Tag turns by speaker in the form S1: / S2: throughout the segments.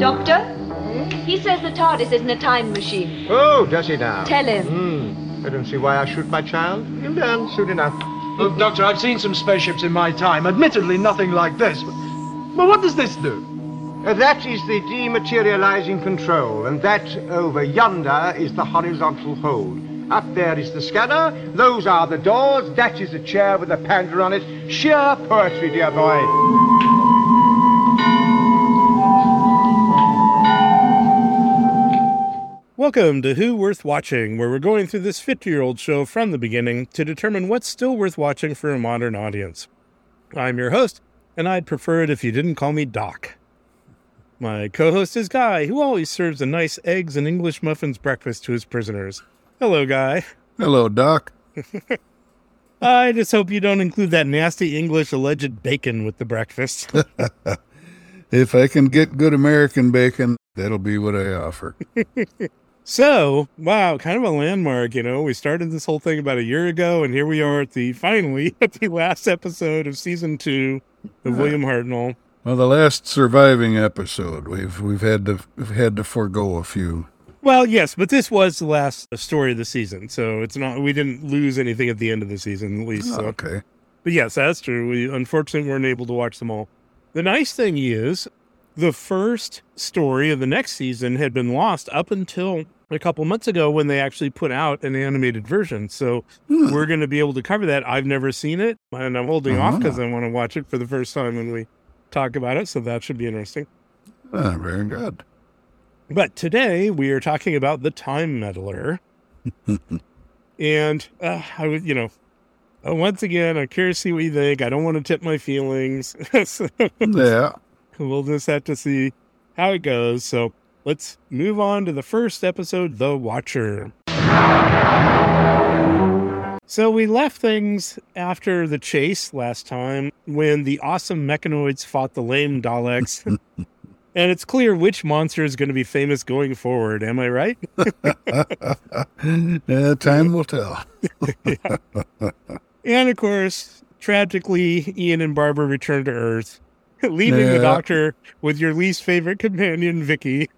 S1: Doctor? He says the TARDIS isn't a time machine.
S2: Oh, does he now?
S1: Tell him.
S2: Hmm. I don't see why I shoot my child. He'll learn soon enough.
S3: Look, Doctor, I've seen some spaceships in my time. Admittedly, nothing like this. But, but what does this do?
S2: Uh, that is the dematerializing control, and that over yonder is the horizontal hold. Up there is the scanner, those are the doors, that is a chair with a panda on it. Sheer poetry, dear boy.
S4: Welcome to Who Worth Watching, where we're going through this 50 year old show from the beginning to determine what's still worth watching for a modern audience. I'm your host, and I'd prefer it if you didn't call me Doc. My co host is Guy, who always serves a nice eggs and English muffins breakfast to his prisoners. Hello, Guy.
S5: Hello, Doc.
S4: I just hope you don't include that nasty English alleged bacon with the breakfast.
S5: If I can get good American bacon, that'll be what I offer.
S4: So, wow, kind of a landmark, you know. We started this whole thing about a year ago, and here we are at the finally at the last episode of season two of William Hartnell.
S5: Well, the last surviving episode, we've we've had to we've had to forego a few.
S4: Well, yes, but this was the last uh, story of the season, so it's not we didn't lose anything at the end of the season, at least. So.
S5: Oh, okay.
S4: But yes, that's true. We unfortunately weren't able to watch them all. The nice thing is, the first story of the next season had been lost up until a couple months ago when they actually put out an animated version. So hmm. we're going to be able to cover that. I've never seen it, and I'm holding off ah. because I want to watch it for the first time when we talk about it. So that should be interesting.
S5: Ah, very good.
S4: But today we are talking about the Time Meddler. and uh, I would, you know, uh, once again, I'm curious to see what you think. I don't want to tip my feelings. So
S5: Yeah.
S4: we'll just have to see how it goes. So let's move on to the first episode, The Watcher. So we left things after the chase last time when the awesome mechonoids fought the lame Daleks. and it's clear which monster is going to be famous going forward. Am I right?
S5: Uh, time will tell.
S4: And of course, tragically, Ian and Barbara return to Earth, leaving the doctor with your least favorite companion, Vicky.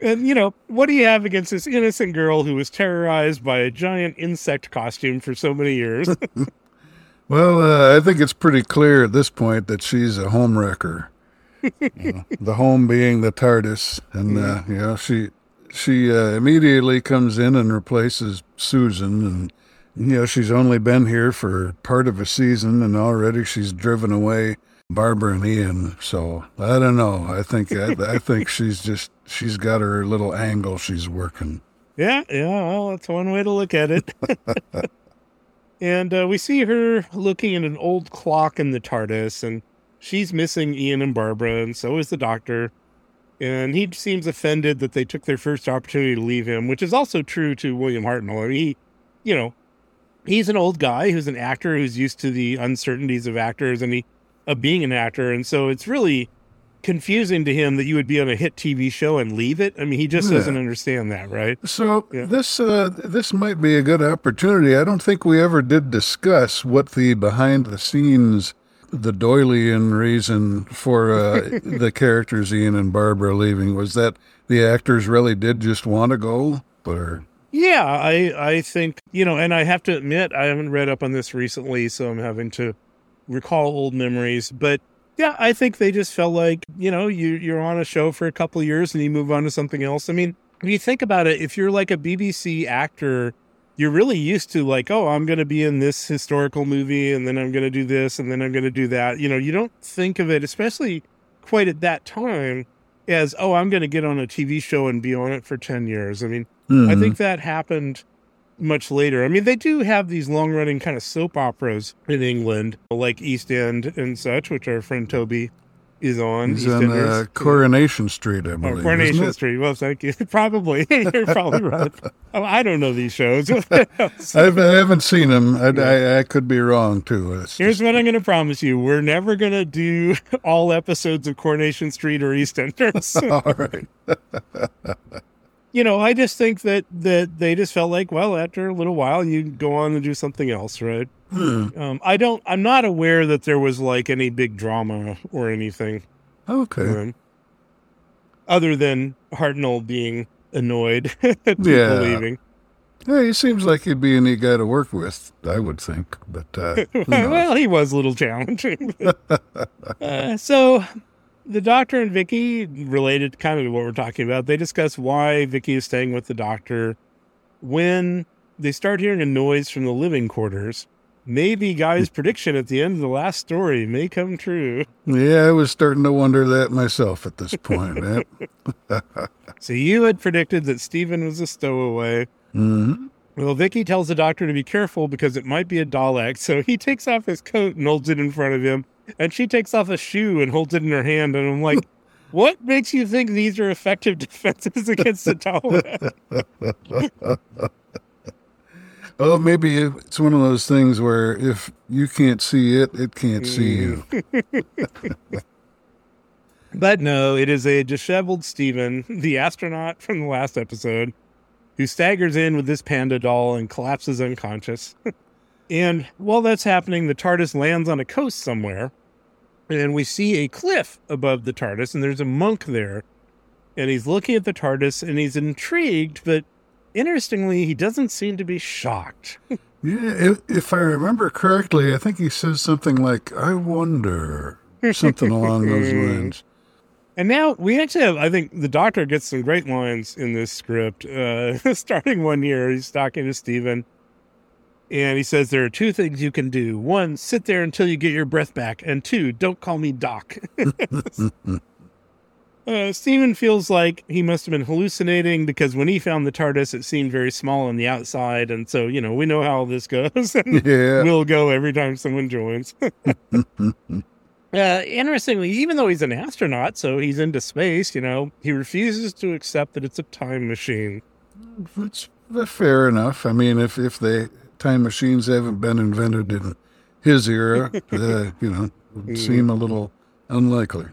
S4: and, you know, what do you have against this innocent girl who was terrorized by a giant insect costume for so many years?
S5: Well, uh, I think it's pretty clear at this point that she's a home wrecker. You know, the home being the TARDIS, and uh, you know she she uh, immediately comes in and replaces Susan, and you know she's only been here for part of a season, and already she's driven away Barbara and Ian. So I don't know. I think I, I think she's just she's got her little angle she's working.
S4: yeah, yeah, well, that's one way to look at it. and uh, we see her looking at an old clock in the TARDIS, and she's missing Ian and Barbara, and so is the doctor. And he seems offended that they took their first opportunity to leave him, which is also true to William Hartnell. I mean, he, you know, he's an old guy who's an actor who's used to the uncertainties of actors and he of being an actor, and so it's really confusing to him that you would be on a hit TV show and leave it. I mean, he just
S5: Yeah.
S4: doesn't understand that, right?
S5: So
S4: Yeah.
S5: this uh, this might be a good opportunity. I don't think we ever did discuss what the behind the scenes, the Doylean reason for uh, the characters Ian and Barbara leaving was that the actors really did just want to go, or
S4: Yeah, I I think you know, and I have to admit I haven't read up on this recently, so I'm having to recall old memories. But yeah, I think they just felt like you know you you're on a show for a couple of years and you move on to something else. I mean, when you think about it, if you're like a BBC actor, you're really used to like, oh, I'm going to be in this historical movie, and then I'm going to do this, and then I'm going to do that. You know, you don't think of it, especially quite at that time, as oh, I'm going to get on a TV show and be on it for ten years. I mean. I
S5: Mhm.
S4: think that happened much later. I mean, they do have these long running kind of soap operas in England, like East End and such, which our friend Toby is on.
S5: he's on uh, Coronation Street, I
S4: Or
S5: believe.
S4: Coronation? Street. Well, thank you. Probably. You're probably right. Oh, I don't know these shows.
S5: I've, I haven't seen them. I, I, I could be wrong too. It's
S4: Here's
S5: just-
S4: what I'm going to promise you. We're never going to do all episodes of Coronation Street or EastEnders.
S5: all right.
S4: You know, I just think that that they just felt like, well, after a little while, you go on and do something else, right?
S5: Hmm.
S4: Um, I don't. I'm not aware that there was like any big drama or anything,
S5: Okay.
S4: um, other than Hartnell being annoyed at people
S5: Yeah.
S4: leaving.
S5: Yeah, he seems like he'd be a neat guy to work with, I would think. But uh,
S4: well, he was a little challenging. uh, so, the doctor and Vicky, related to kind of what we're talking about, they discuss why Vicky is staying with the doctor. When they start hearing a noise from the living quarters, maybe Guy's prediction at the end of the last story may come true.
S5: yeah, I was starting to wonder that myself at this point.
S4: So, you had predicted that Stephen was a stowaway.
S5: hmm
S4: Well, Vicky tells the doctor to be careful because it might be a Dalek. So he takes off his coat and holds it in front of him, and she takes off a shoe and holds it in her hand. And I'm like, what makes you think these are effective defenses against the Dalek?
S5: Oh, maybe it's one of those things where if you can't see it, it can't see you.
S4: But no, it is a disheveled Stephen, the astronaut from the last episode, who staggers in with this panda doll and collapses unconscious. And while that's happening, the TARDIS lands on a coast somewhere, and we see a cliff above the TARDIS, and there's a monk there. And he's looking at the TARDIS and he's intrigued, but interestingly, he doesn't seem to be shocked.
S5: Yeah, if, if I remember correctly, I think he says something like, I wonder, something along those lines.
S4: And now we actually have, I think the doctor gets some great lines in this script. Uh, starting one here, he's talking to Stephen, and he says, There are two things you can do. One, sit there until you get your breath back. And two, don't call me Doc. uh, Stephen feels like he must have been hallucinating because when he found the TARDIS, it seemed very small on the outside. And so, you know, we know how this goes. and
S5: Yeah.
S4: will go every time someone joins. Uh, interestingly, even though he's an astronaut, so he's into space, you know, he refuses to accept that it's a time machine.
S5: It's fair enough. I mean, if, if the time machines haven't been invented in his era, uh, you know, would seem a little unlikely.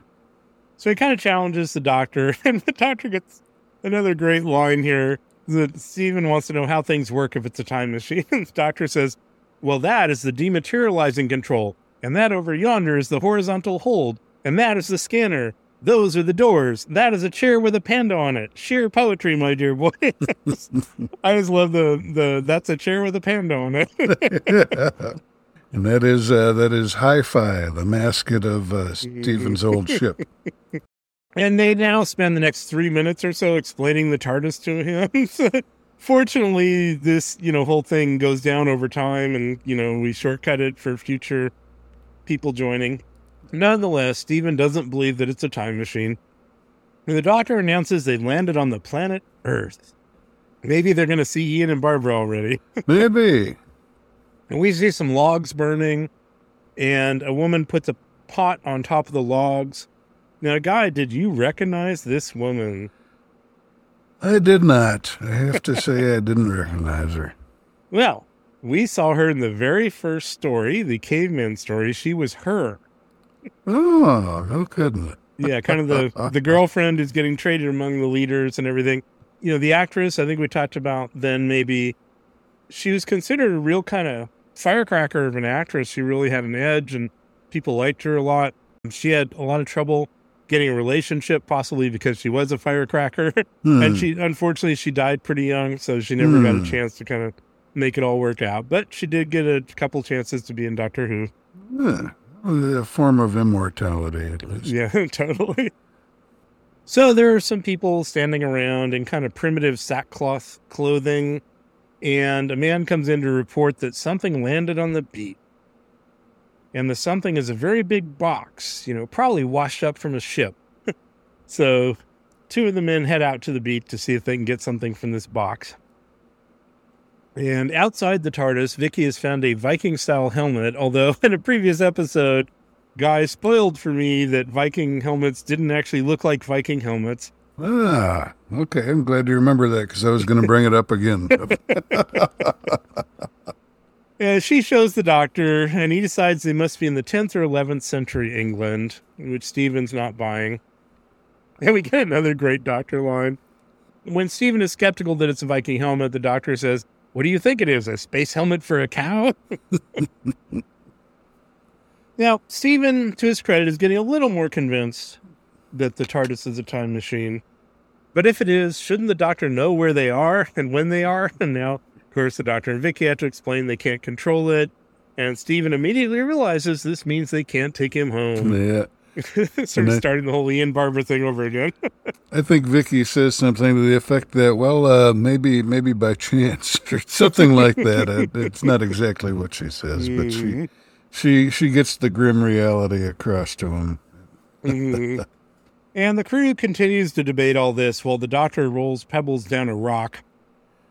S4: So he kind of challenges the doctor, and the doctor gets another great line here that Stephen wants to know how things work if it's a time machine. the doctor says, Well, that is the dematerializing control, and that over yonder is the horizontal hold, and that is the scanner. Those are the doors. That is a chair with a panda on it. Sheer poetry, my dear boy. I just love the the that's a chair with a panda on it.
S5: And that is uh, that is Hi-Fi, the mascot of uh, Stephen's old ship.
S4: And they now spend the next three minutes or so explaining the TARDIS to him. Fortunately, this you know whole thing goes down over time, and you know we shortcut it for future people joining. Nonetheless, Stephen doesn't believe that it's a time machine. And the doctor announces they landed on the planet Earth. Maybe they're going to see Ian and Barbara already.
S5: Maybe.
S4: And we see some logs burning, and a woman puts a pot on top of the logs. Now, guy, did you recognize this woman?
S5: I did not. I have to say I didn't recognize her.
S4: Well, we saw her in the very first story, the caveman story. She was her.
S5: Oh, no kidding.
S4: Yeah, kind of the the girlfriend who's getting traded among the leaders and everything. You know, the actress, I think we talked about then maybe she was considered a real kind of firecracker of an actress. She really had an edge and people liked her a lot. She had a lot of trouble getting a relationship, possibly because she was a firecracker.
S5: Hmm.
S4: and she unfortunately she died pretty young, so she never got
S5: Hmm.
S4: a chance to kind of make it all work out. But she did get a couple chances to be in Doctor Who.
S5: Yeah, a form of immortality, at least.
S4: Yeah, totally. So there are some people standing around in kind of primitive sackcloth clothing, and a man comes in to report that something landed on the beach. And the something is a very big box, you know, probably washed up from a ship. so two of the men head out to the beach to see if they can get something from this box. And outside the TARDIS, Vicky has found a Viking style helmet, although in a previous episode, Guy spoiled for me that Viking helmets didn't actually look like Viking helmets.
S5: Ah, okay. I'm glad you remember that because I was going to bring it up again.
S4: Uh, she shows the doctor, and he decides they must be in the 10th or 11th century England, which Stephen's not buying. And we get another great doctor line. When Stephen is skeptical that it's a Viking helmet, the doctor says, What do you think it is? A space helmet for a cow? now, Stephen, to his credit, is getting a little more convinced that the TARDIS is a time machine. But if it is, shouldn't the doctor know where they are and when they are? And now, of course, the doctor and Vicky have to explain they can't control it. And Stephen immediately realizes this means they can't take him home.
S5: Yeah.
S4: sort of
S5: I-
S4: starting the whole Ian Barbara thing over again.
S5: I think Vicky says something to the effect that, well, uh, maybe maybe by chance or something like that. It's not exactly what she says, but she she she gets the grim reality across to him.
S4: Mhm. and the crew continues to debate all this while the doctor rolls pebbles down a rock.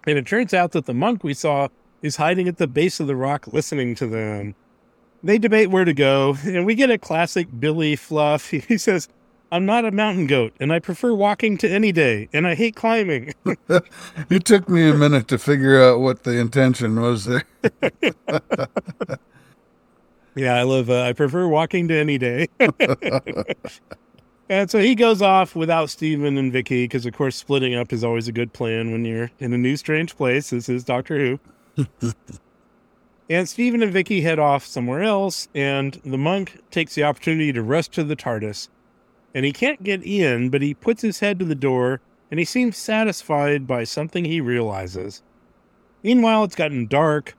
S4: And it turns out that the monk we saw is hiding at the base of the rock listening to them. They debate where to go, and we get a classic Billy fluff. He says, I'm not a mountain goat, and I prefer walking to any day, and I hate climbing.
S5: It took me a minute to figure out what the intention was there.
S4: Yeah, I love. Uh, I prefer walking to any day. and so he goes off without Steven and Vicky because, of course, splitting up is always a good plan when you're in a new strange place. This is Doctor Who. And Stephen and Vicky head off somewhere else, and the monk takes the opportunity to rush to the TARDIS. And he can't get in, but he puts his head to the door, and he seems satisfied by something he realizes. Meanwhile, it's gotten dark,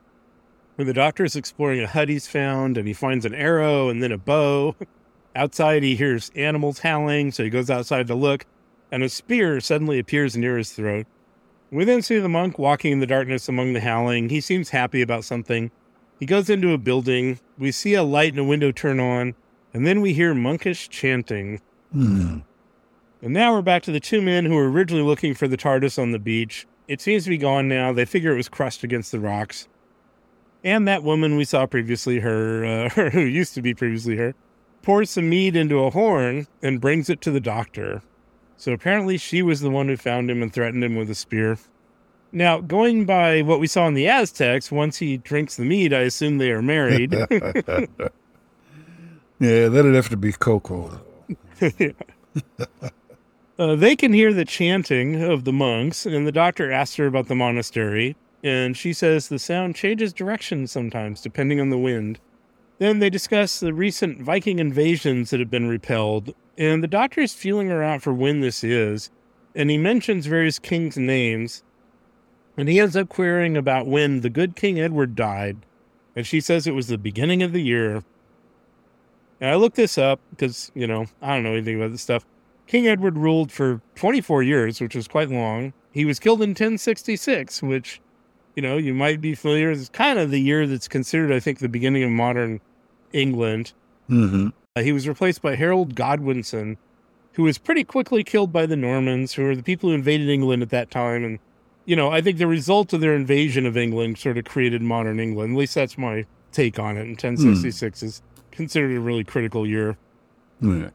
S4: when the doctor is exploring a hut he's found and he finds an arrow and then a bow. Outside, he hears animals howling, so he goes outside to look, and a spear suddenly appears near his throat. We then see the monk walking in the darkness among the howling. He seems happy about something. He goes into a building. We see a light in a window turn on, and then we hear monkish chanting.
S5: Hmm.
S4: And now we're back to the two men who were originally looking for the TARDIS on the beach. It seems to be gone now. They figure it was crushed against the rocks. And that woman we saw previously, her, uh, who used to be previously her, pours some mead into a horn and brings it to the doctor. So apparently she was the one who found him and threatened him with a spear. Now, going by what we saw in the Aztecs, once he drinks the mead, I assume they are married.
S5: Yeah, that'd have to be Coco.
S4: Uh, they can hear the chanting of the monks, and the doctor asks her about the monastery, and she says the sound changes direction sometimes depending on the wind. Then they discuss the recent Viking invasions that have been repelled, and the doctor is feeling her out for when this is, and he mentions various kings' names, and he ends up querying about when the good King Edward died, and she says it was the beginning of the year. And I looked this up because, you know, I don't know anything about this stuff. King Edward ruled for 24 years, which was quite long. He was killed in 1066, which, you know, you might be familiar. It's kind of the year that's considered, I think, the beginning of modern England.
S5: hmm
S4: Uh, he was replaced by Harold Godwinson, who was pretty quickly killed by the Normans, who were the people who invaded England at that time. And, you know, I think the result of their invasion of England sort of created modern England. At least that's my take on it. And 1066 is considered a really critical year.
S5: Yeah.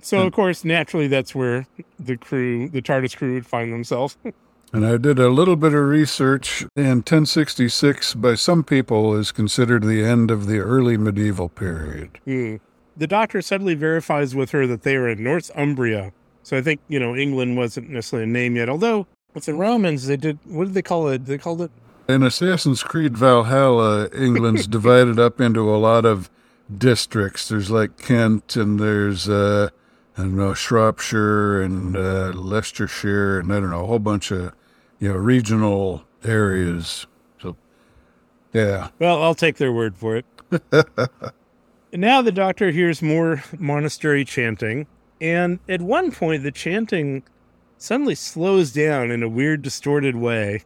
S4: So, of course, naturally, that's where the crew, the TARDIS crew, would find themselves.
S5: And I did a little bit of research, and 1066 by some people is considered the end of the early medieval period.
S4: Hmm. The doctor suddenly verifies with her that they are in Northumbria. So I think, you know, England wasn't necessarily a name yet. Although, with the Romans, they did, what did they call it? They called it,
S5: In Assassin's Creed Valhalla, England's divided up into a lot of districts. There's like Kent, and there's, uh, I don't know, Shropshire and uh, Leicestershire, and I don't know, a whole bunch of, you know, regional areas. So, yeah.
S4: well, I'll take their word for it. and now the doctor hears more monastery chanting. And at one point, the chanting suddenly slows down in a weird, distorted way.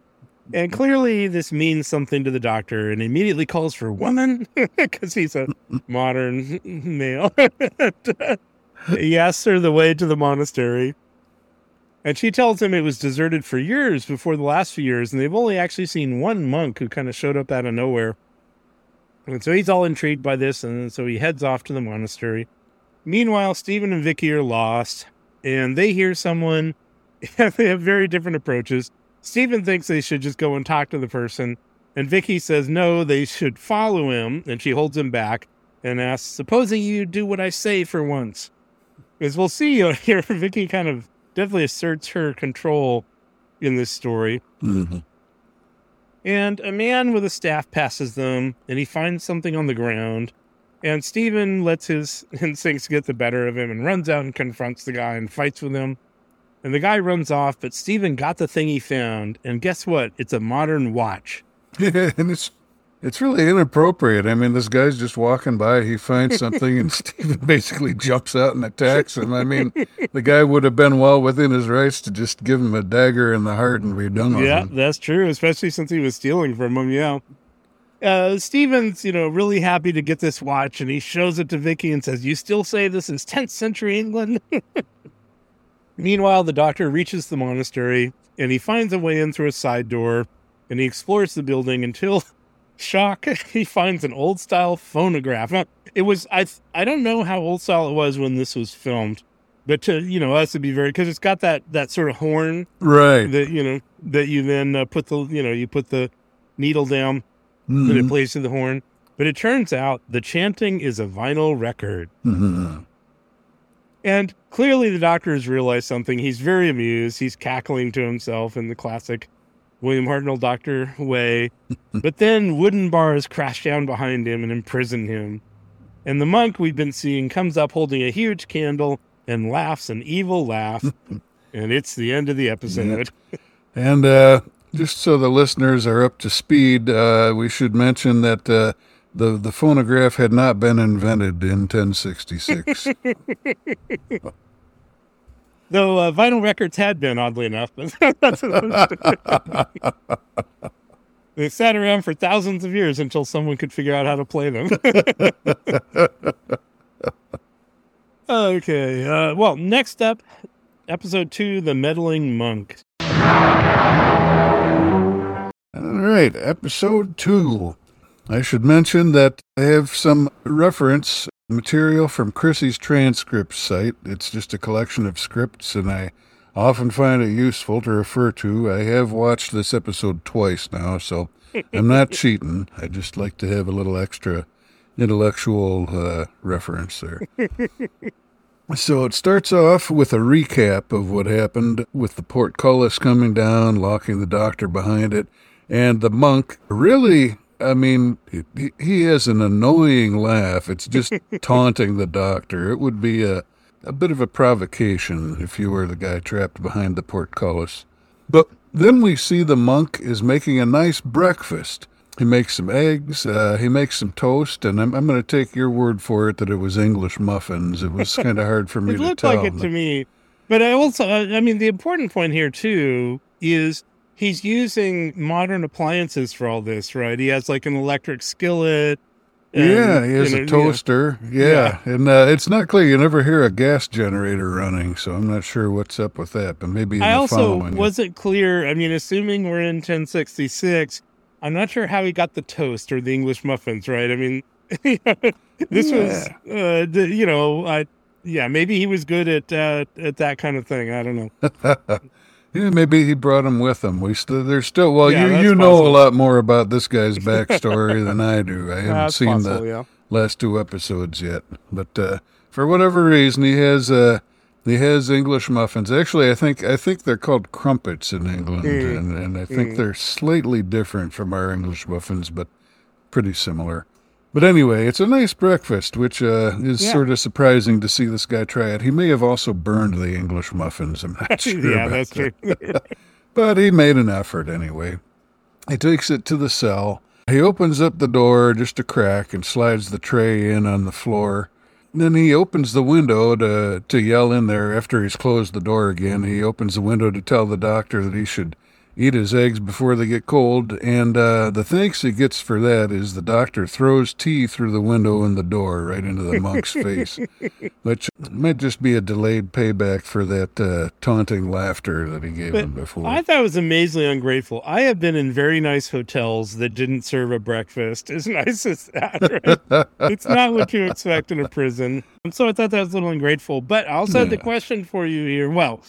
S4: and clearly, this means something to the doctor and immediately calls for woman because he's a modern male. he asks her the way to the monastery. And she tells him it was deserted for years before the last few years, and they've only actually seen one monk who kind of showed up out of nowhere. And so he's all intrigued by this, and so he heads off to the monastery. Meanwhile, Stephen and Vicky are lost, and they hear someone. they have very different approaches. Stephen thinks they should just go and talk to the person, and Vicky says no, they should follow him, and she holds him back and asks, "Supposing you do what I say for once." As we'll see here, Vicky kind of definitely asserts her control in this story.
S5: Mhm.
S4: And a man with a staff passes them, and he finds something on the ground. And Stephen lets his instincts get the better of him and runs out and confronts the guy and fights with him. And the guy runs off, but Stephen got the thing he found. And guess what? It's a modern watch.
S5: and it's it's really inappropriate. I mean, this guy's just walking by, he finds something, and Stephen basically jumps out and attacks him. I mean, the guy would have been well within his rights to just give him a dagger in the heart and be done with it.
S4: Yeah,
S5: him.
S4: that's true, especially since he was stealing from him. Yeah. Uh, Steven's, you know, really happy to get this watch, and he shows it to Vicky and says, "You still say this is 10th century England?" Meanwhile, the doctor reaches the monastery, and he finds a way in through a side door, and he explores the building until, shock, he finds an old-style phonograph. Now, it was I I don't know how old style it was when this was filmed, but to you know us to be very because it's got that that sort of horn
S5: Right.
S4: that you know that you then uh, put the you know you put the needle down and it
S5: Mhm.
S4: plays to the horn. But it turns out the chanting is a vinyl record.
S5: Mhm.
S4: and clearly the doctor has realized something. He's very amused. He's cackling to himself in the classic william hartnell doctor way. But then wooden bars crash down behind him and imprison him. And the monk we've been seeing comes up holding a huge candle and laughs an evil laugh. And it's the end of the episode.
S5: And uh, just so the listeners are up to speed, uh, we should mention that uh, the the phonograph had not been invented in 1066.
S4: Though uh, vinyl records had been, oddly enough. they sat around for thousands of years until someone could figure out how to play them. okay. Uh, well, next up, episode two The Meddling Monk.
S5: All right, episode two. I should mention that I have some reference material from Chrissie's transcript site. It's just a collection of scripts, and I often find it useful to refer to. I have watched this episode twice now, so I'm not cheating. I just like to have a little extra intellectual uh, reference there. So it starts off with a recap of what happened with the portcullis coming down, locking the doctor behind it, and the monk really, I mean, he, he has an annoying laugh. It's just taunting the doctor. It would be a, a bit of a provocation if you were the guy trapped behind the portcullis. But then we see the monk is making a nice breakfast. He makes some eggs, uh, he makes some toast, and I'm, I'm going to take your word for it that it was English muffins. It was kind of hard for me
S4: It
S5: to
S4: looked
S5: tell.
S4: like it to me. But I also, I mean, the important point here, too, is he's using modern appliances for all this, right? He has like an electric skillet. and,
S5: yeah, he has
S4: you
S5: a
S4: know,
S5: toaster. Yeah, and uh, it's not clear. You never hear a gas generator running, so I'm not sure what's up with that. But maybe
S4: I
S5: the
S4: also wasn't clear. I mean, assuming we're in 1066, I'm not sure how he got the toast or the English muffins, right? I mean, this was, uh, you know, I, yeah, maybe he was good at uh, at that kind of thing. I don't know.
S5: Yeah, maybe he brought him with him. We still, there's still. Well,
S4: Yeah,
S5: you you know
S4: possible.
S5: a lot more about this guy's backstory than I do. I haven't
S4: That's
S5: seen
S4: possible,
S5: the
S4: yeah.
S5: last two episodes yet, but uh, for whatever reason, he has uh, he has English muffins. Actually, I think I think they're called crumpets in England,
S4: Mm.
S5: and, and I think
S4: Mm.
S5: they're slightly different from our English muffins, but pretty similar. But anyway, it's a nice breakfast, which uh, is
S4: Yeah.
S5: sort of surprising to see this guy try it. He may have also burned the English muffins. I'm not sure.
S4: yeah, that's
S5: that.
S4: true.
S5: But he made an effort anyway. He takes it to the cell. He opens up the door just a crack and slides the tray in on the floor. Then he opens the window to to yell in there after he's closed the door again. He opens the window to tell the doctor that he should eat his eggs before they get cold. And uh, the thanks he gets for that is the doctor throws tea through the window and the door right into the monk's face, which might just be a delayed payback for that uh, taunting laughter that he gave
S4: But
S5: him before.
S4: I thought it was amazingly ungrateful. I have been in very nice hotels that didn't serve a breakfast as nice as that. Right? it's not what you expect in a prison. And so I thought that was a little ungrateful. But I also had the question for you here. Well,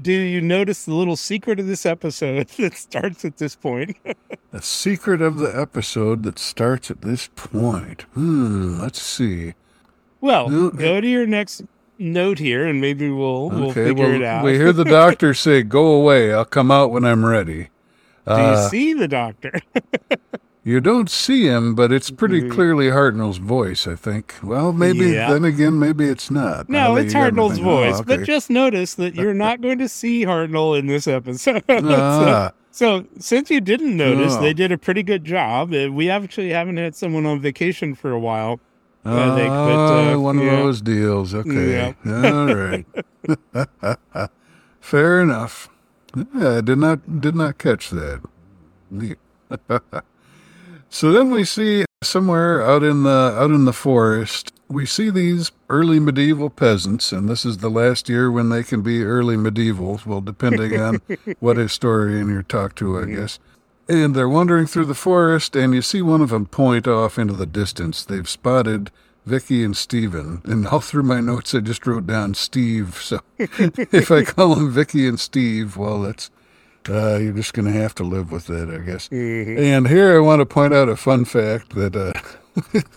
S4: do you notice the little secret of this episode that starts at this point?
S5: The secret of the episode that starts at this point. Hmm, let's see.
S4: Well,
S5: No,
S4: go to your next note here, and maybe we'll we'll figure
S5: well,
S4: it out.
S5: we hear the doctor say, "Go away. I'll come out when I'm ready."
S4: Do
S5: Uh,
S4: you see the doctor?
S5: You don't see him, but it's pretty clearly Hartnell's voice, I think. Well, maybe,
S4: Yeah.
S5: then again, maybe it's not.
S4: No, it's
S5: you got me
S4: Hartnell's
S5: oh,
S4: voice. But just notice that you're not going to see Hartnell in this episode.
S5: Ah.
S4: so, so since you didn't notice,
S5: Oh.
S4: they did a pretty good job. Uh, We actually haven't had someone on vacation for a while. Think, but,
S5: Ah,
S4: uh,
S5: one of those deals. Okay. All right. Fair enough. Yeah, I did not did not catch that. Neat. So then we see somewhere out in the out in the forest, we see these early medieval peasants, and this is the last year when they can be early medievals, well, depending on what historian you talk to, I mm-hmm. guess. And they're wandering through the forest, and you see one of them point off into the distance. They've spotted Vicky and Steven. And all through my notes, I just wrote down Steve. So if I call them Vicky and Steve, well, that's uh, you're just going to have to live with it, I guess. And here I want to point out a fun fact that uh,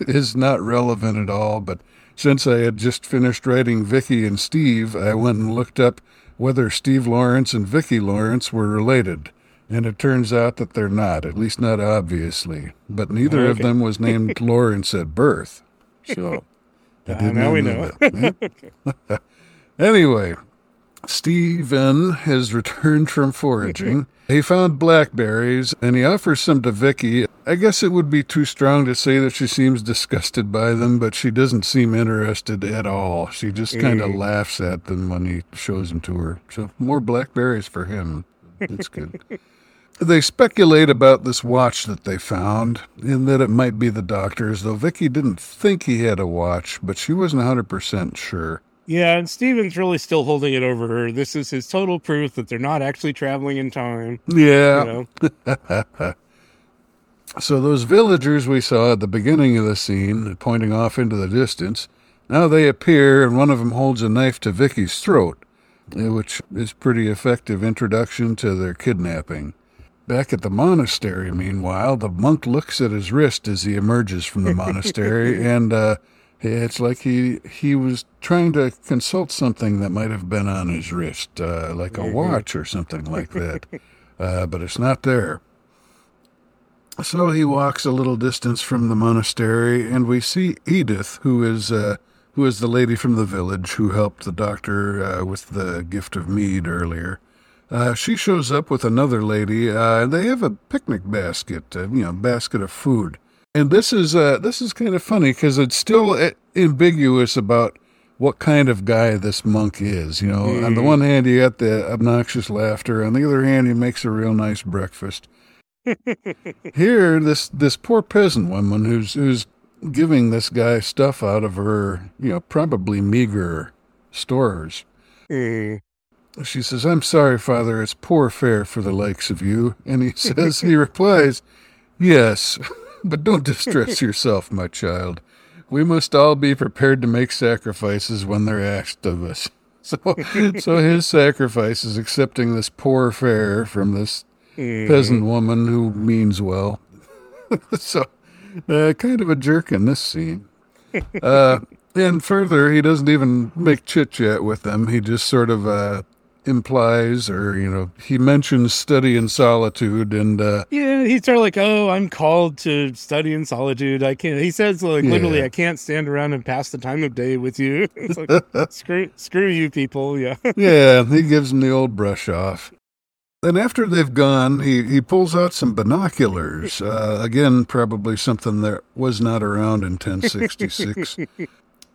S5: is not relevant at all. But since I had just finished writing Vicky and Steve, I went and looked up whether Steve Lawrence and Vicki Lawrence were related. And it turns out that they're not, at least not obviously. But neither of them was named Lawrence at birth. So did
S4: now we
S5: know
S4: know.
S5: Anyway, Stephen has returned from foraging. He found blackberries and he offers some to Vicky. I guess it would be too strong to say that she seems disgusted by them, but she doesn't seem interested at all. She just kind of laughs at them when he shows them to her. So more blackberries for him. That's good. They speculate about this watch that they found and that it might be the doctor's, though Vicky didn't think he had a watch, but she wasn't 100% sure.
S4: Yeah, and Steven's really still holding it over her. This is his total proof that they're not actually traveling in time.
S5: Yeah.
S4: You know?
S5: So those villagers we saw at the beginning of the scene, pointing off into the distance, now they appear and one of them holds a knife to Vicky's throat, eh, which is pretty effective introduction to their kidnapping. Back at the monastery, meanwhile, the monk looks at his wrist as he emerges from the monastery, and uh, it's like he he was trying to consult something that might have been on his wrist, uh, like a watch or something like that, uh, but it's not there. So he walks a little distance from the monastery, and we see Edith, who is uh, who is the lady from the village who helped the doctor uh, with the gift of mead earlier. Uh, she shows up with another lady, uh, and they have a picnic basket, uh, you know, basket of food. And this is uh, this is kind of funny because it's still ambiguous about what kind of guy this monk is. You know, on the one hand, you got the obnoxious laughter. On the other hand, he makes a real nice breakfast. Here, this this poor peasant woman who's who's giving this guy stuff out of her, you know, probably meager stores.
S4: Mm.
S5: She says, I'm sorry, Father, it's poor fare for the likes of you. And he says, he replies, Yes, but don't distress yourself, my child. We must all be prepared to make sacrifices when they're asked of us. So, so his sacrifice is accepting this poor fare from this peasant woman who means well. so, uh, kind of a jerk in this scene. Uh, and further, he doesn't even make chit chat with them. He just sort of uh, implies, or you know, he mentions study in solitude, and uh,
S4: Yeah, he's sort of like, oh, I'm called to study in solitude. I can't. He says like literally, I can't stand around and pass the time of day with you. It's like screw, screw you people. Yeah.
S5: yeah, he gives him the old brush off. Then after they've gone, he, he pulls out some binoculars. Uh, again, probably something that was not around in 1066.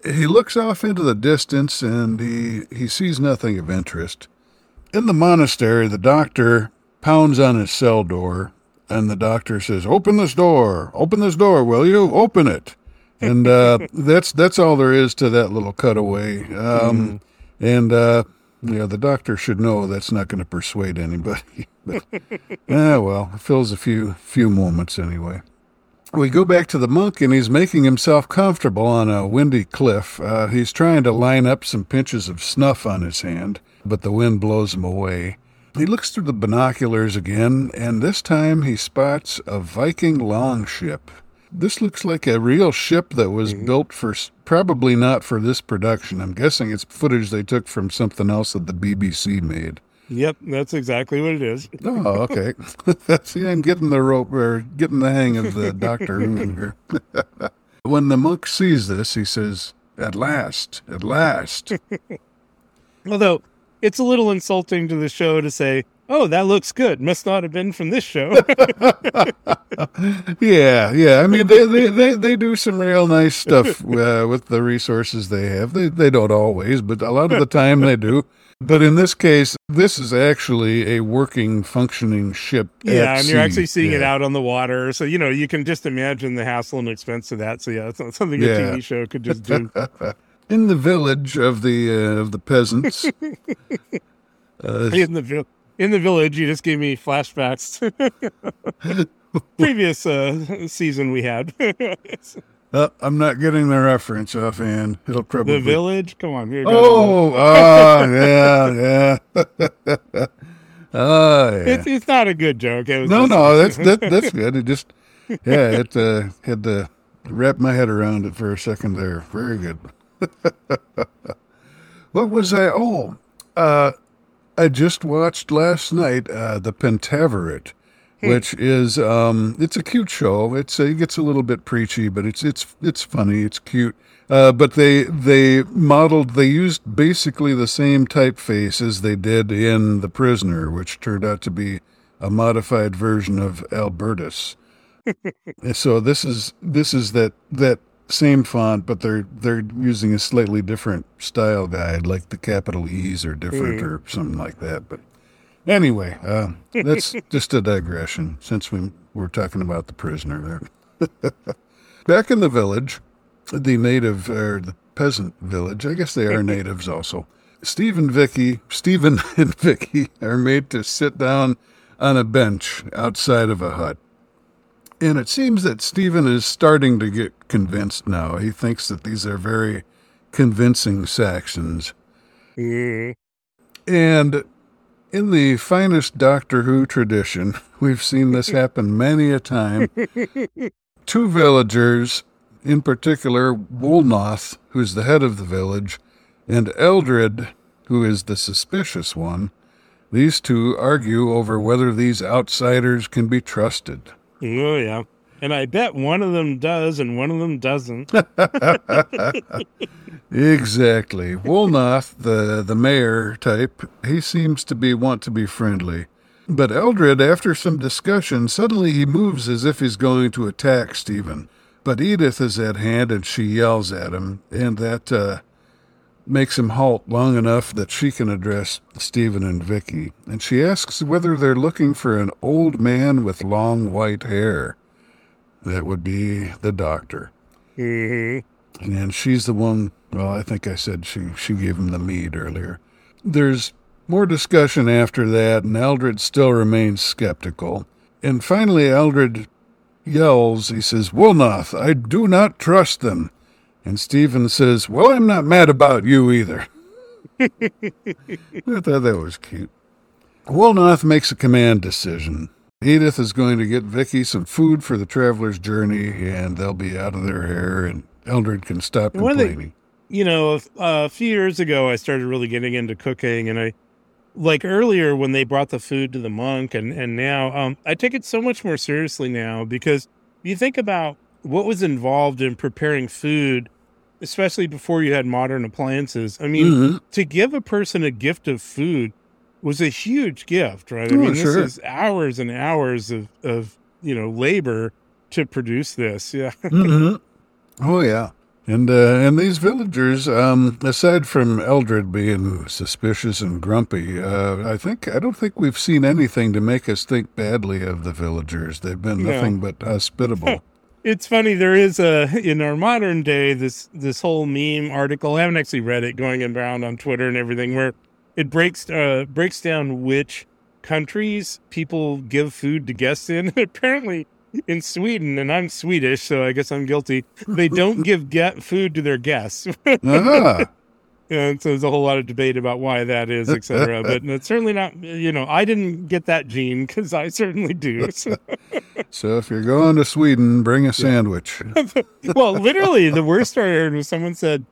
S5: he looks off into the distance and he, he sees nothing of interest. In the monastery, the doctor pounds on his cell door, and the doctor says, "Open this door! Open this door, will you? Open it!" And uh, that's that's all there is to that little cutaway. Um, And uh, yeah, the doctor should know that's not going to persuade anybody. But ah, well, it fills a few few moments anyway. We go back to the monk, and he's making himself comfortable on a windy cliff. Uh, he's trying to line up some pinches of snuff on his hand, but the wind blows him away. He looks through the binoculars again, and this time he spots a Viking longship. This looks like a real ship that was hmm. built for probably not for this production. I'm guessing it's footage they took from something else that the BBC made.
S4: Yep, that's exactly what it is.
S5: Oh, okay. See, I'm getting the rope or getting the hang of the Doctor Who here. when the monk sees this, he says, "At last, at last."
S4: Although it's a little insulting to the show to say, "Oh, that looks good. Must not have been from this show."
S5: Yeah, yeah. I mean, they they, they, they do some real nice stuff uh, with the resources they have. They they don't always, but a lot of the time they do. But in this case, this is actually a working, functioning ship.
S4: yeah, and you're actually seeing it out on the water, so you know you can just imagine the hassle and expense of that. So yeah, it's not something
S5: Yeah.
S4: a TV show could just do.
S5: in the village of the uh, of the peasants. uh,
S4: in the vil- in the village. You just gave me flashbacks. to Previous uh, season we had
S5: uh, I'm not getting the reference offhand. It'll probably
S4: the village. Come on, here.
S5: Oh, ah, yeah, yeah. oh, yeah.
S4: it's it's not a good joke. It was
S5: No,
S4: just-
S5: no, that's that, that's good. It just, yeah, it uh, had to wrap my head around it for a second there. Very good. what was I? Oh, uh, I just watched last night uh, the Pentaverate, which is um, it's a cute show. It's uh, it gets a little bit preachy, but it's it's it's funny. It's cute. Uh, but they they modeled they used basically the same typeface as they did in The Prisoner, which turned out to be a modified version of Albertus. So this is this is that that same font, but they're they're using a slightly different style guide, like the capital E's are different or something like that. But anyway, uh, that's just a digression since we were talking about the prisoner there. Back in the village, the native or the peasant village, I guess they are natives also. Steve and Vicky, Stephen and Vicky are made to sit down on a bench outside of a hut. And it seems that Stephen is starting to get convinced now. He thinks that these are very convincing Saxons.
S4: Mm.
S5: And in the finest Doctor Who tradition, we've seen this happen many a time. Two villagers, in particular Woolnoth, who's the head of the village, and Eldred, who is the suspicious one, these two argue over whether these outsiders can be trusted.
S4: Oh yeah, and I bet one of them does and one of them doesn't.
S5: Exactly. Woolnoth, the the mayor type, he seems to be want to be friendly. But Eldred, after some discussion, suddenly he moves as if he's going to attack Stephen. But Edith is at hand and she yells at him, and that uh, makes him halt long enough that she can address Stephen and Vicky. And she asks whether they're looking for an old man with long white hair. That would be the doctor.
S4: Mhm.
S5: And she's the one, well, I think I said she, she gave him the mead earlier. There's more discussion after that, and Eldred still remains skeptical. And finally, Eldred yells, he says, Woolnoth, I do not trust them. And Stephen says, Well, I'm not mad about you either. I thought that was cute. Woolnoth makes a command decision. Edith is going to get Vicky some food for the traveler's journey, and they'll be out of their hair, and Eldred can stop
S4: the-
S5: complaining.
S4: You know, a, a few years ago, I started really getting into cooking, and I like earlier when they brought the food to the monk, and and now um, I take it so much more seriously now because you think about what was involved in preparing food, especially before you had modern appliances. I mean,
S5: Mhm.
S4: to give a person a gift of food was a huge gift, right? I
S5: Oh,
S4: mean,
S5: sure.
S4: this is hours and hours of, of you know labor to produce this. Yeah.
S5: Mhm. Oh yeah, and uh, and these villagers, um, aside from Eldred being suspicious and grumpy, uh, I think I don't think we've seen anything to make us think badly of the villagers. They've been
S4: No.
S5: nothing but hospitable.
S4: It's funny. There is a in our modern day this this whole meme article. I haven't actually read it, going around on Twitter and everything, where it breaks uh, breaks down which countries people give food to guests in. Apparently, in Sweden, and I'm Swedish, so I guess I'm guilty. They don't give get food to their guests.
S5: ah,
S4: and so there's a whole lot of debate about why that is, etc. but uh, it's certainly not. You know, I didn't get that gene because I certainly do. So-
S5: so if you're going to Sweden, bring a sandwich.
S4: well, literally, the worst story I heard was someone said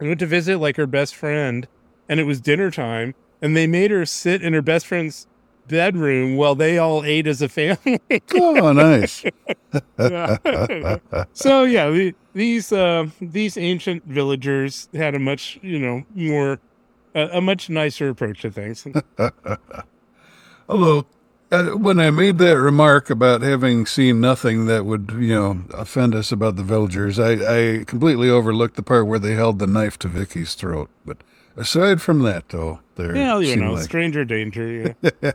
S4: I went to visit like her best friend, and it was dinner time, and they made her sit in her best friend's bedroom while they all ate as a family.
S5: oh, nice.
S4: so yeah, the, these uh, these ancient villagers had a much you know more a, a much nicer approach to things.
S5: Although, uh, when I made that remark about having seen nothing that would, you know, offend us about the villagers, I, I completely overlooked the part where they held the knife to Vicky's throat. But aside from that, though, there
S4: yeah, you know,
S5: like-
S4: stranger danger. Yeah.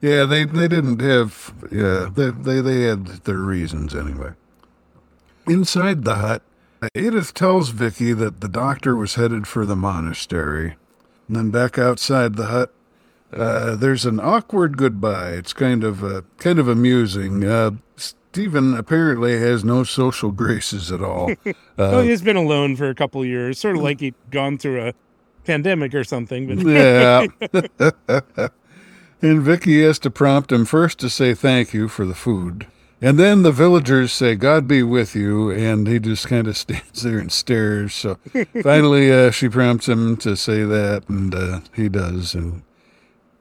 S5: yeah, they they didn't have, yeah, they they they had their reasons anyway. Inside the hut, Edith tells Vicki that the doctor was headed for the monastery. And then back outside the hut, uh, there's an awkward goodbye. It's kind of uh, kind of amusing. Uh, Steven apparently has no social graces at all.
S4: oh, he's been alone for a couple of years, sort of like he'd gone through a pandemic or something. But
S5: yeah. and Vicki has to prompt him first to say thank you for the food. And then the villagers say, God be with you. And he just kind of stands there and stares. So finally, uh, she prompts him to say that, and uh, he does. And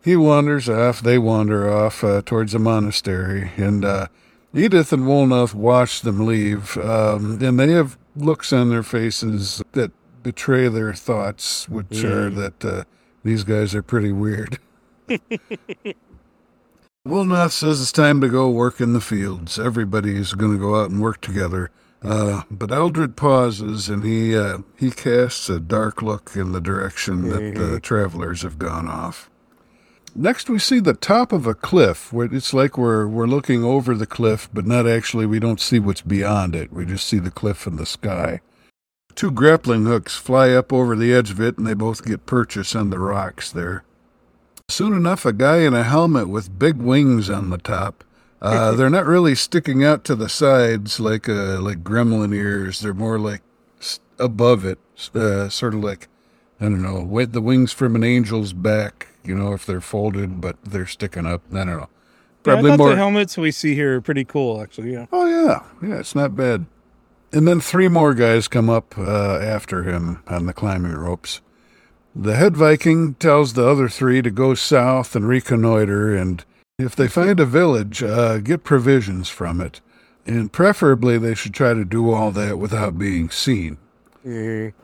S5: he wanders off. They wander off uh, towards the monastery. And uh, Edith and Wulnoth watch them leave. Um, and they have looks on their faces that betray their thoughts, which are that uh, these guys are pretty weird. Wulnoth says it's time to go work in the fields. Everybody's going to go out and work together. Uh, but Eldred pauses and he uh, he casts a dark look in the direction that the travelers have gone off. Next, we see the top of a cliff. Where it's like we're we're looking over the cliff, but not actually. We don't see what's beyond it. We just see the cliff and the sky. Two grappling hooks fly up over the edge of it, and they both get purchase on the rocks there. Soon enough, a guy in a helmet with big wings on the top. Uh, they're not really sticking out to the sides like uh, like gremlin ears. They're more like above it, uh, sort of like I don't know, with the wings from an angel's back. You know, if they're folded but they're sticking up. I don't know.
S4: Yeah,
S5: Probably
S4: thought
S5: more.
S4: the helmets we see here are pretty cool, actually. Yeah.
S5: Oh yeah, yeah, it's not bad. And then three more guys come up uh, after him on the climbing ropes. The head Viking tells the other three to go south and reconnoiter, and if they find a village, uh, get provisions from it. And preferably, they should try to do all that without being seen.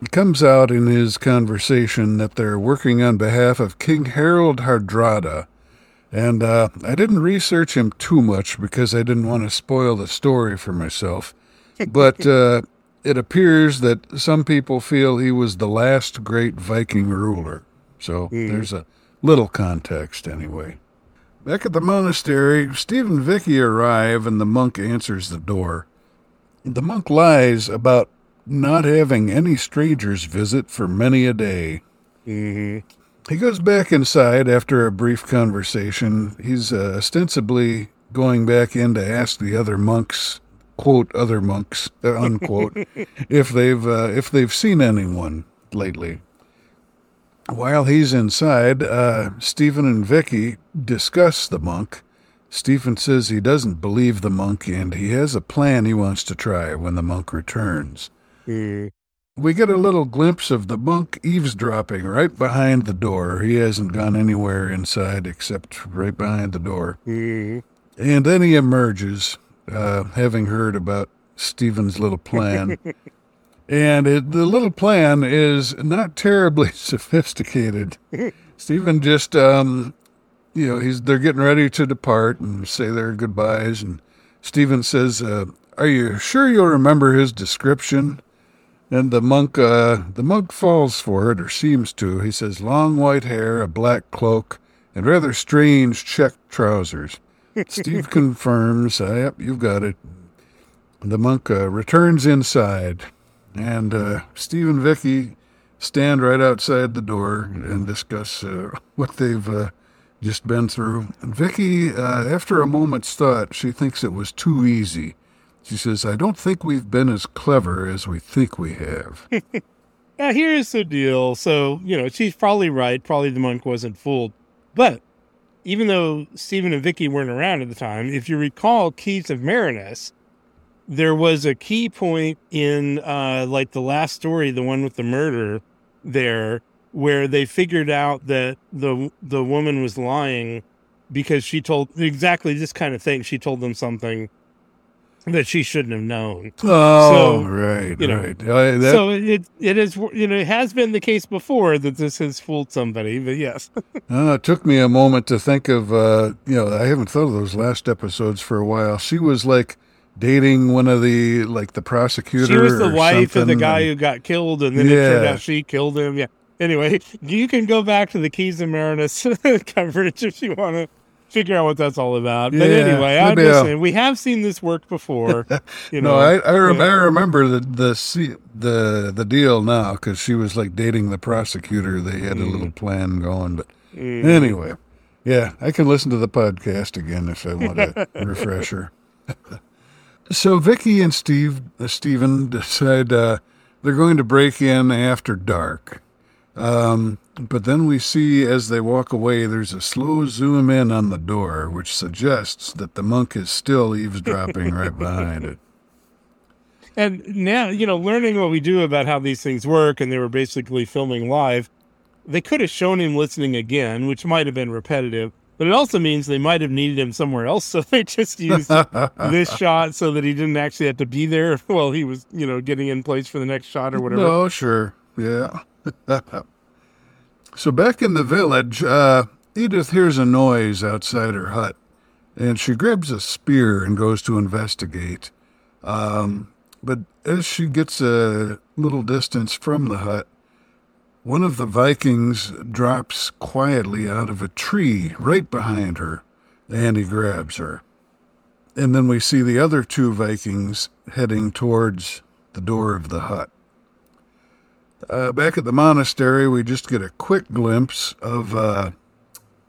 S5: It comes out in his conversation that they're working on behalf of King Harold Hardrada, and uh, I didn't research him too much because I didn't want to spoil the story for myself. But uh, it appears that some people feel he was the last great Viking ruler. So there's a little context anyway. Back at the monastery, Steve and Vicki arrive and the monk answers the door. The monk lies about not having any strangers visit for many a day. He goes back inside after a brief conversation. He's uh, ostensibly going back in to ask the other monks, quote other monks, uh, unquote, if they've uh, if they've seen anyone lately. While he's inside, uh, Steven and Vicki discuss the monk. Steven says he doesn't believe the monk and he has a plan he wants to try when the monk returns. We get a little glimpse of the monk eavesdropping right behind the door. He hasn't gone anywhere inside except right behind the door. And then he emerges, uh, having heard about Steven's little plan. and it, the little plan is not terribly sophisticated. Steven just, um, you know, he's they're getting ready to depart and say their goodbyes. And Steven says, uh, "Are you sure you'll remember his description?" And the monk, uh, the monk falls for it, or seems to. He says, long white hair, a black cloak, and rather strange check trousers. Steve confirms, uh, yep, you've got it. The monk uh, returns inside, and uh, Steve and Vicki stand right outside the door and discuss uh, what they've uh, just been through. And Vicki, uh, after a moment's thought, she thinks it was too easy. She says, I don't think we've been as clever as we think we have.
S4: Now, here's the deal. So, you know, she's probably right. Probably the monk wasn't fooled. But even though Steven and Vicki weren't around at the time, if you recall Keys of Marinus, there was a key point in uh, like the last story, the one with the murder there, where they figured out that the the woman was lying because she told exactly this kind of thing. She told them something that she shouldn't have known.
S5: Oh,
S4: So,
S5: right,
S4: you know,
S5: right. Uh, that-
S4: so it it is you know it has been the case before that this has fooled somebody, but yes,
S5: Uh, it took me a moment to think of, uh, you know, I haven't thought of those last episodes for a while. She was like dating one of the, like the prosecutor.
S4: she was the wife of the guy who got killed, and then it turned out she killed him. Yeah. Anyway, you can go back to the Keys of Marinus coverage if you want to figure out what that's all about. But anyway, I listen. We have seen this work before. You
S5: No,
S4: know,
S5: I I, rem-
S4: yeah.
S5: I remember the the the the deal now because she was like dating the prosecutor. They had a little
S4: Mm.
S5: plan going, but anyway, yeah, I can listen to the podcast again if I want a refresher. so Vicki and Steve uh, Steven decide uh, they're going to break in after dark. Um, but then we see as they walk away, there's a slow zoom in on the door, which suggests that the monk is still eavesdropping right behind it.
S4: And now, you know, learning what we do about how these things work, and they were basically filming live, they could have shown him listening again, which might have been repetitive. But it also means they might have needed him somewhere else, so they just used this shot so that he didn't actually have to be there while he was, you know, getting in place for the next shot or whatever.
S5: No, sure. Yeah. So back in the village, uh, Edith hears a noise outside her hut, and she grabs a spear and goes to investigate. Um, but as she gets a little distance from the hut, one of the Vikings drops quietly out of a tree right behind her, and he grabs her. And then we see the other two Vikings heading towards the door of the hut. Uh, back at the monastery, we just get a quick glimpse of uh,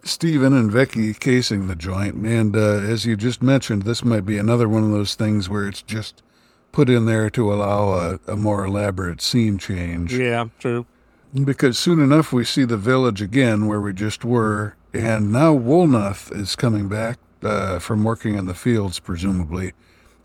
S5: Steven and Vicki casing the joint. And uh, as you just mentioned, this might be another one of those things where it's just put in there to allow a, a more elaborate scene change.
S4: Yeah, true.
S5: Because soon enough, we see the village again where we just were. And now Wulnoth is coming back uh, from working in the fields, presumably.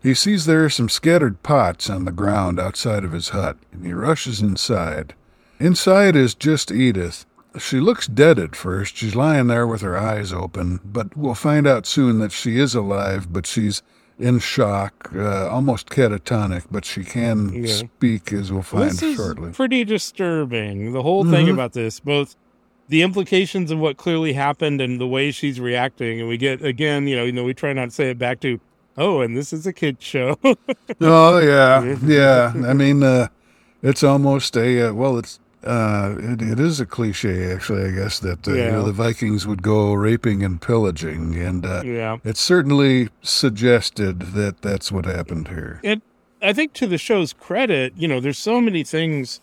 S5: He sees there are some scattered pots on the ground outside of his hut, and he rushes inside. Inside is just Edith. She looks dead at first. She's lying there with her eyes open, but we'll find out soon that she is alive, but she's in shock, uh, almost catatonic, but she can
S4: Yeah.
S5: speak, as we'll find
S4: this is
S5: shortly.
S4: pretty disturbing. The whole thing
S5: Mhm.
S4: about this, both the implications of what clearly happened and the way she's reacting, and we get again, you know, you know, we try not to say it back to, oh, and this is a kid show.
S5: Oh yeah, yeah. I mean, uh, it's almost a uh, well. It's uh, it, it is a cliche, actually. I guess that uh, you know, the Vikings would go raping and pillaging, and uh,
S4: yeah.
S5: it's certainly suggested that that's what happened here.
S4: it i think to the show's credit you know there's so many things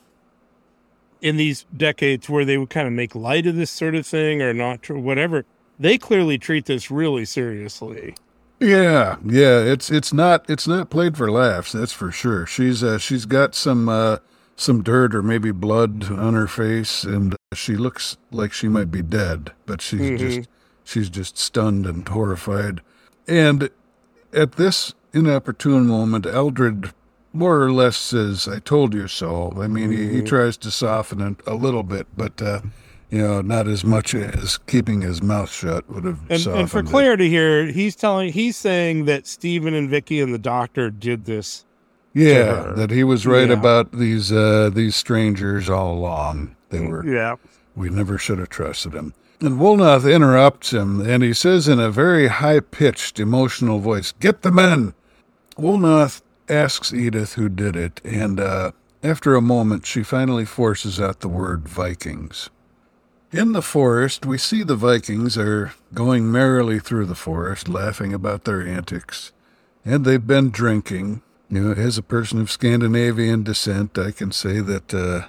S4: in these decades where they would kind of make light of this sort of thing or not tr- whatever they clearly treat this really seriously
S5: Yeah, yeah. It's it's not it's not played for laughs. That's for sure. She's uh, she's got some uh, some dirt or maybe blood on her face, and she looks like she might be dead, but she's
S4: Mhm.
S5: just she's just stunned and horrified. And at this inopportune moment, Eldred more or less says, "I told you so." I mean, he, he tries to soften it a little bit, but uh, you know, not as much as keeping his mouth shut would have
S4: and, and for
S5: it.
S4: clarity here he's telling he's saying that steven and vicki and the doctor did this
S5: Yeah, that he was right
S4: Yeah.
S5: about these uh, these strangers all along. They were
S4: yeah
S5: we never should have trusted him. And Wulnoth interrupts him, and he says in a very high pitched, emotional voice, "Get the men." Wulnoth asks Edith who did it, and uh, after a moment, she finally forces out the word Vikings. In the forest, we see the Vikings are going merrily through the forest, laughing about their antics. And they've been drinking. You know, as a person of Scandinavian descent, I can say that, uh,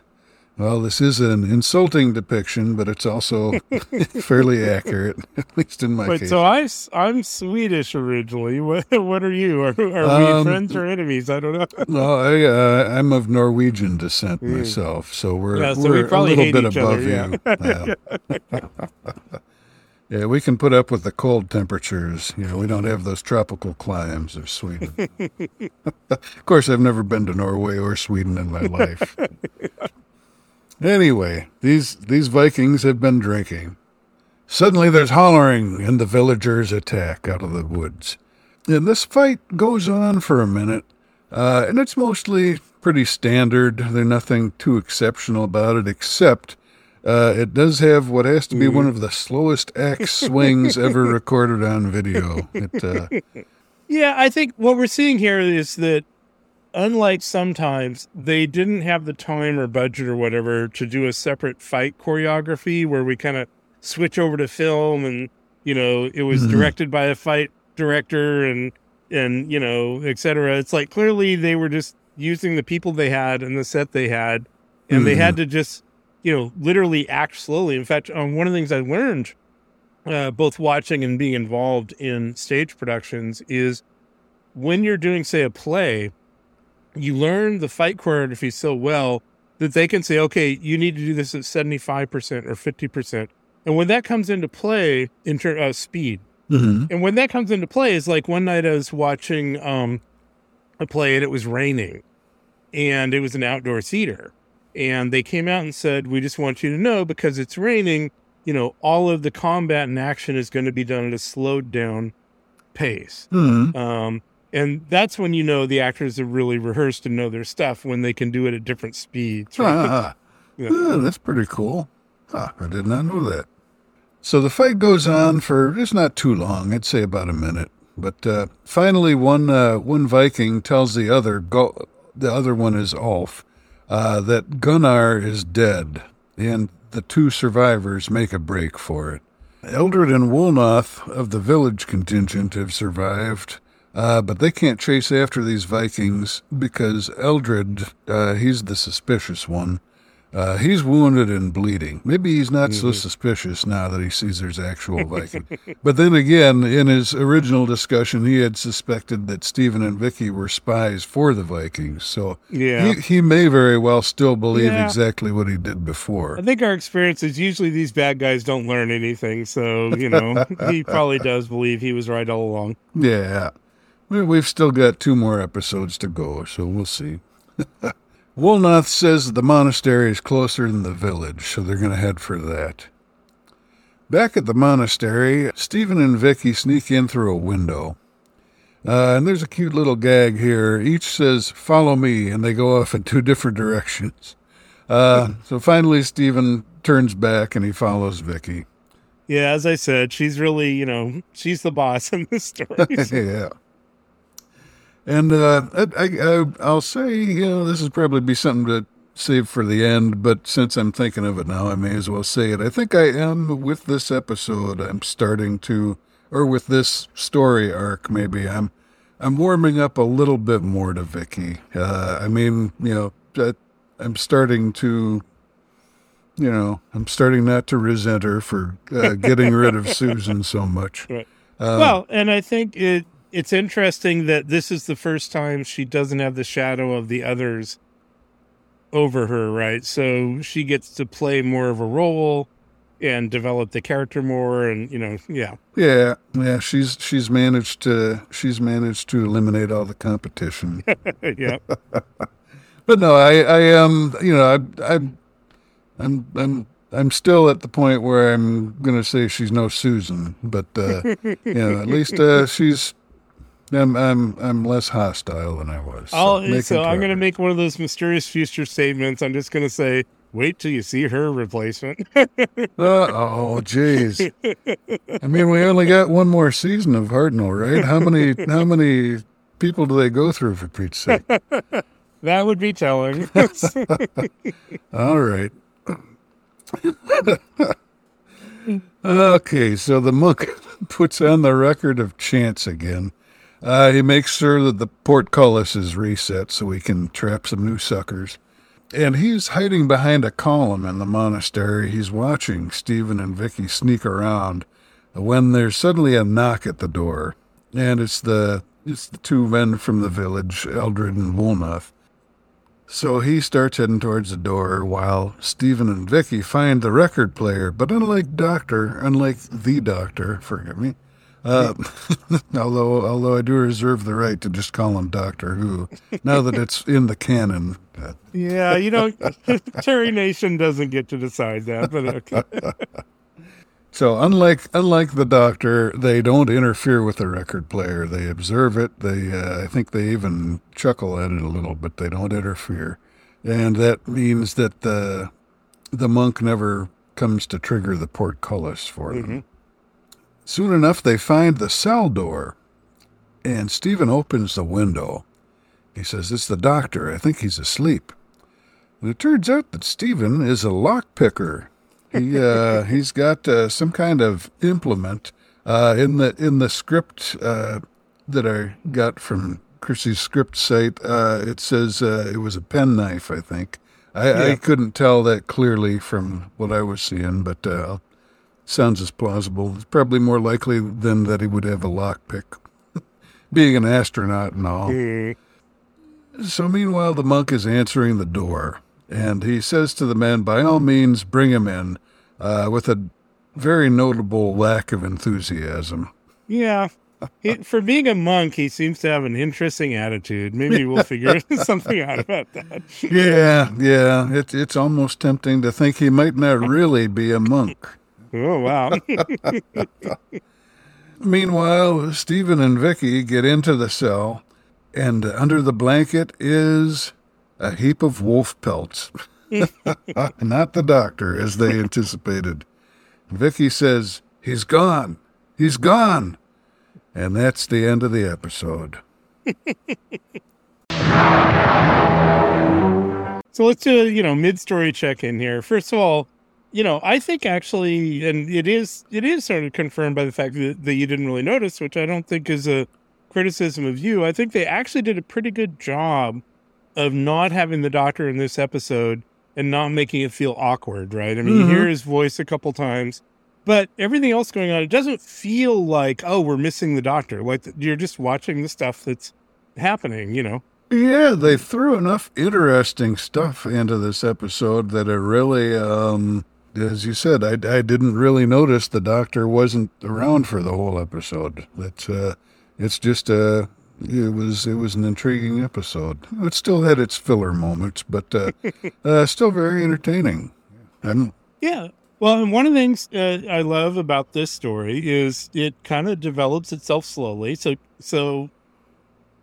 S5: well, this is an insulting depiction, but it's also fairly accurate, at least in my
S4: wait
S5: case.
S4: so I'm swedish originally what, what are you are, are
S5: Um,
S4: we friends or enemies i don't know
S5: no, I, uh, I'm of Norwegian descent myself, so we're.
S4: Yeah, so
S5: we're
S4: we probably
S5: a little bit above
S4: other,
S5: you. Yeah. Yeah, we can put up with the cold temperatures. You know, we don't have those tropical climes of Sweden. of course, I've never been to Norway or Sweden in my life. Anyway, these these Vikings have been drinking. Suddenly, there's hollering, and the villagers attack out of the woods. And this fight goes on for a minute, uh, and it's mostly pretty standard. There's nothing too exceptional about it, except uh, it does have what has to be one of the slowest axe swings ever recorded on video. It, uh,
S4: Yeah, I think what we're seeing here is that unlike sometimes they didn't have the time or budget or whatever to do a separate fight choreography where we kind of switch over to film and you know it was
S5: Mhm.
S4: directed by a fight director and and you know et cetera. It's like clearly they were just using the people they had and the set they had and they had to just you know literally act slowly. In fact, um, one of the things I learned uh, both watching and being involved in stage productions is when you're doing, say, a play, you learn the fight choreography so well that they can say, okay, you need to do this at 75% or 50%. And when that comes into play in terms of speed,
S5: mhm.
S4: and when that comes into play, is like one night I was watching um, a play and it was raining and it was an outdoor theater. And they came out and said, We just want you to know because it's raining, you know, all of the combat and action is going to be done at a slowed down pace.
S5: Mhm.
S4: Um, and that's when you know the actors have really rehearsed and know their stuff when they can do it at different speeds. right?
S5: Ah,
S4: Yeah.
S5: ah, that's pretty cool. Ah, I did not know that. So the fight goes on for it's not too long. I'd say about a minute. But uh, finally, one uh, one Viking tells the other, go, the other one is Ulf, uh, that Gunnar is dead, and the two survivors make a break for it. Eldred and Wulnoth of the village contingent have survived, uh, but they can't chase after these Vikings because Eldred, uh, he's the suspicious one. Uh, he's wounded and bleeding. Maybe he's not so suspicious now that he sees there's actual Viking. but then again, in his original discussion, he had suspected that Steven and Vicki were spies for the Vikings. So
S4: Yeah.
S5: he, he may very well still believe
S4: Yeah.
S5: exactly what he did before.
S4: I think our experience is usually these bad guys don't learn anything. So, you know, he probably does believe he was right all along.
S5: Yeah. We- We've still got two more episodes to go, so we'll see. Wulnoth says the monastery is closer than the village, so they're going to head for that. Back at the monastery, Steven and Vicki sneak in through a window. Uh, and there's a cute little gag here. Each says, Follow me, and they go off in two different directions. Uh, so finally, Steven turns back and he follows Vicki.
S4: Yeah, as I said, she's really, you know, she's the boss in this story.
S5: yeah. And uh, I, I, I'll say, you know, this would probably be something to save for the end, but since I'm thinking of it now, I may as well say it. I think I am, with this episode, I'm starting to, or with this story arc, maybe, I'm I'm warming up a little bit more to Vicki. Uh, I mean, you know, that I'm starting to, you know, I'm starting not to resent her for uh, getting rid of Susan so much.
S4: Right.
S5: Um,
S4: well, and I think it it's interesting that this is the first time she doesn't have the shadow of the others over her, right? So she gets to play more of a role and develop the character more and you know, yeah.
S5: Yeah, yeah, she's she's managed to she's managed to eliminate all the competition.
S4: yeah.
S5: but no, I I am you know I I I'm I'm I'm still at the point where I'm gonna say she's no Susan, but uh, you know at least uh, she's I'm I'm I'm less hostile than I was.
S4: I'll, so I'm going to make one of those mysterious future statements. I'm just going to say, wait till you see her replacement.
S5: Uh, oh, jeez. I mean, we only got one more season of Hartnell, right? How many how many people do they go through for Pete's sake?
S4: that would be telling.
S5: All right. okay, so the monk puts on the record of chants again. Uh, he makes sure that the portcullis is reset so we can trap some new suckers. And he's hiding behind a column in the monastery. He's watching Steven and Vicki sneak around when there's suddenly a knock at the door. And it's the it's the two men from the village, Eldred and Wulnoth. So he starts heading towards the door while Steven and Vicki find the record player. But unlike Doctor, unlike the Doctor, forgive me, uh, although although I do reserve the right to just call him Doctor Who, now that it's in the canon.
S4: Yeah, you know, Terry Nation doesn't get to decide that, but okay.
S5: So unlike unlike the Doctor, they don't interfere with the record player. They observe it. They uh, I think they even chuckle at it a little, but they don't interfere, and that means that the the monk never comes to trigger the portcullis for them. Soon enough, they find the cell door, and Steven opens the window. He says, "It's the doctor. I think he's asleep." And it turns out that Steven is a lockpicker. He uh, he's got uh, some kind of implement uh, in the in the script uh, that I got from Chrissie's script site. Uh, it says uh, it was a penknife. I think I, I couldn't tell that clearly from what I was seeing, but uh, sounds as plausible. It's probably more likely than that he would have a lockpick, being an astronaut and all. So meanwhile, the monk is answering the door, and he says to the men, by all means, bring him in, uh, with a very notable lack of enthusiasm.
S4: Yeah. He, for being a monk, he seems to have an interesting attitude. Maybe we'll figure something out about that.
S5: Yeah, yeah, it, it's almost tempting to think he might not really be a monk.
S4: Oh, wow.
S5: Meanwhile, Steven and Vicki get into the cell, and under the blanket is a heap of wolf pelts. Not the doctor, as they anticipated. Vicki says, He's gone. He's gone. And that's the end of the episode.
S4: So let's do a, you know, mid-story check-in here. First of all, you know, I think actually, and it is, it is sort of confirmed by the fact that, that you didn't really notice, which I don't think is a criticism of you. I think they actually did a pretty good job of not having the doctor in this episode and not making it feel awkward, right? I mean, you hear his voice a couple times, but everything else going on, it doesn't feel like, oh, we're missing the doctor. Like you're just watching the stuff that's happening, you know?
S5: Yeah, they threw enough interesting stuff into this episode that it really, um, as you said, I, I didn't really notice the doctor wasn't around for the whole episode. It's, uh, it's just, uh, it was, it was an intriguing episode. It still had its filler moments, but, uh, uh still very entertaining. And
S4: Yeah. Well, and one of the things uh, I love about this story is it kind of develops itself slowly. So, so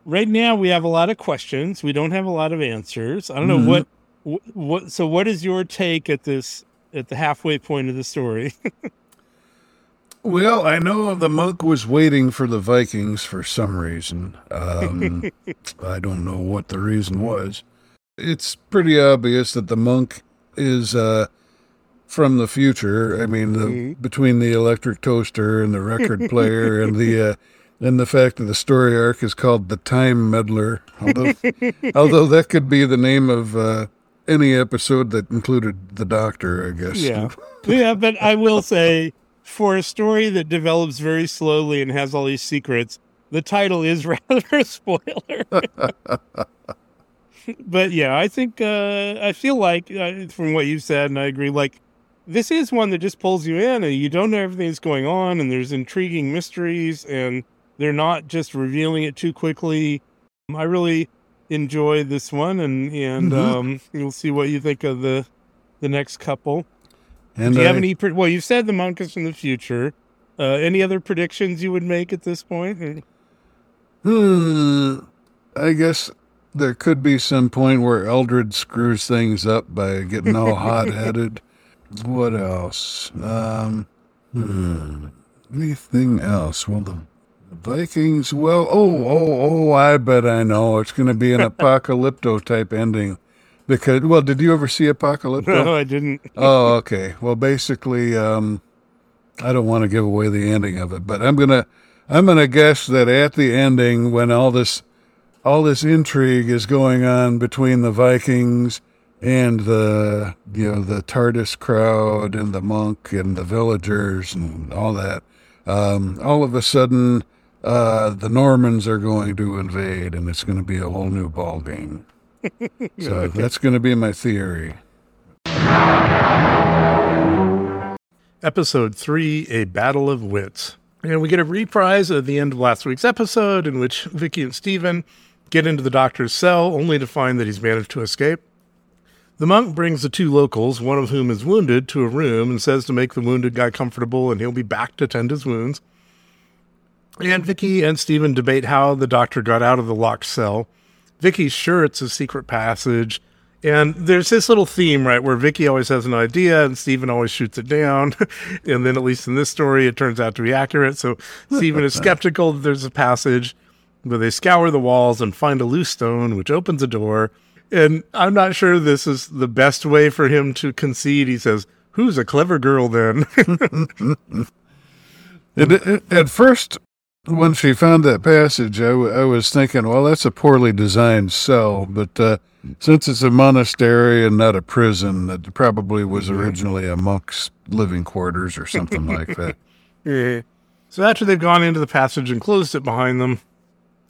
S4: right now we have a lot of questions. We don't have a lot of answers. I don't know what, what, what. So, what is your take at this at the halfway point of the story?
S5: Well, I know the monk was waiting for the Vikings for some reason. Um, I don't know what the reason was. It's pretty obvious that the monk is uh, from the future. I mean, the, between the electric toaster and the record player and the uh, and the fact that the story arc is called the Time Meddler, although although that could be the name of uh, any episode that included the Doctor, I guess.
S4: yeah, yeah. But I will say, for a story that develops very slowly and has all these secrets, the title is rather a spoiler. but yeah, I think uh, I feel like uh, from what you said, and I agree. Like this is one that just pulls you in, and you don't know everything that's going on, and there's intriguing mysteries, and they're not just revealing it too quickly. I really enjoy this one, and and
S5: Mhm.
S4: um, you'll see what you think of the the next couple.
S5: And
S4: Do you have
S5: I-
S4: any? pre- Well, you said the monk is from the future. Uh, any other predictions you would make at this point?
S5: Hmm, I guess there could be some point where Eldred screws things up by getting all hot headed. What else? Um, hmm, anything else? Well, the Vikings. Well, oh, oh, oh! I bet I know. It's going to be an apocalypto type ending. Because, well, did you ever see Apocalypto?
S4: No, I didn't.
S5: Oh, okay. Well, basically, um, I don't want to give away the ending of it, but I'm gonna, I'm gonna guess that at the ending, when all this, all this intrigue is going on between the Vikings and the, you know, the TARDIS crowd and the monk and the villagers and all that, um, all of a sudden, uh, the Normans are going to invade, and it's going to be a whole new ball game. So that's going to be my theory.
S4: Episode 3 A Battle of Wits. And we get a reprise of the end of last week's episode in which Vicki and Steven get into the doctor's cell only to find that he's managed to escape. The monk brings the two locals, one of whom is wounded, to a room and says to make the wounded guy comfortable and he'll be back to tend his wounds. And Vicki and Steven debate how the doctor got out of the locked cell. Vicki's sure it's a secret passage. And there's this little theme, right, where Vicki always has an idea and Steven always shoots it down. and then, at least in this story, it turns out to be accurate. So Steven is skeptical that there's a passage, but they scour the walls and find a loose stone, which opens a door. And I'm not sure this is the best way for him to concede. He says, Who's a clever girl then?
S5: It, it, at first, when she found that passage, I, w- I was thinking, well, that's a poorly designed cell. But uh, since it's a monastery and not a prison, that probably was originally a monk's living quarters or something like that.
S4: Yeah. So after they've gone into the passage and closed it behind them,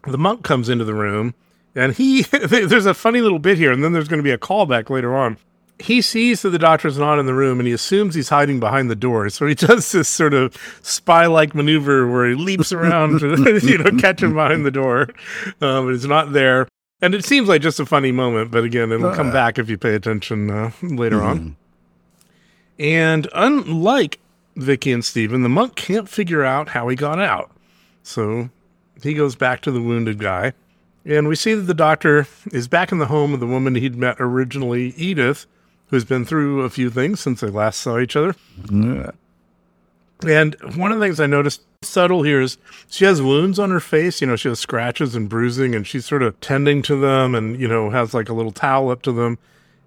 S4: the monk comes into the room, and he there's a funny little bit here, and then there's going to be a callback later on. He sees that the doctor's not in the room, and he assumes he's hiding behind the door. So he does this sort of spy-like maneuver where he leaps around to you know catch him behind the door, um, but he's not there. And it seems like just a funny moment, but again, it'll come back if you pay attention uh, later on. And unlike Vicki and Steven, the monk can't figure out how he got out. So he goes back to the wounded guy. And we see that the doctor is back in the home of the woman he'd met originally, Edith, who's been through a few things since they last saw each other.
S5: Yeah.
S4: And one of the things I noticed subtle here is she has wounds on her face. You know, she has scratches and bruising, and she's sort of tending to them and, you know, has like a little towel up to them.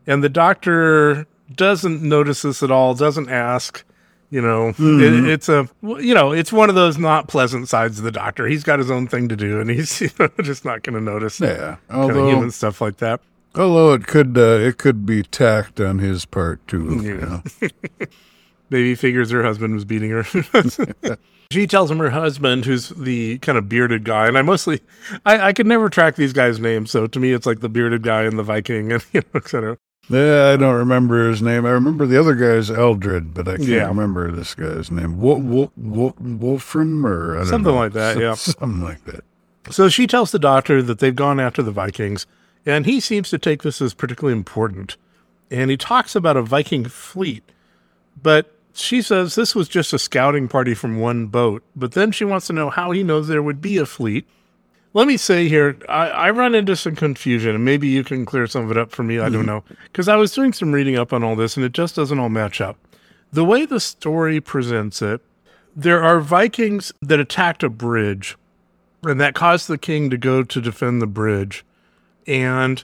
S4: And the doctor doesn't notice this at all, doesn't ask. You know, hmm. it, it's a, you know, it's one of those not pleasant sides of the doctor. He's got his own thing to do, and he's you know, just not going to notice
S5: Yeah. Although,
S4: human stuff like that.
S5: Although it could, uh, it could be tact on his part too. you know.
S4: Maybe figures her husband was beating her. she tells him her husband, who's the kind of bearded guy, and I mostly, I, I could never track these guys' names, so to me it's like the bearded guy and the Viking, and you know, et cetera.
S5: Yeah, I don't remember his name. I remember the other guy's Eldred, but I can't
S4: Yeah.
S5: remember this guy's name. Wolf, Wolf, Wolf, Wolfram or I don't
S4: Something
S5: know.
S4: like that, yeah.
S5: something like that.
S4: So she tells the doctor that they've gone after the Vikings, and he seems to take this as particularly important. And he talks about a Viking fleet, but she says this was just a scouting party from one boat. But then she wants to know how he knows there would be a fleet. Let me say here, I, I run into some confusion, and maybe you can clear some of it up for me. I don't know. Because I was doing some reading up on all this, and it just doesn't all match up. The way the story presents it, there are Vikings that attacked a bridge and that caused the king to go to defend the bridge. And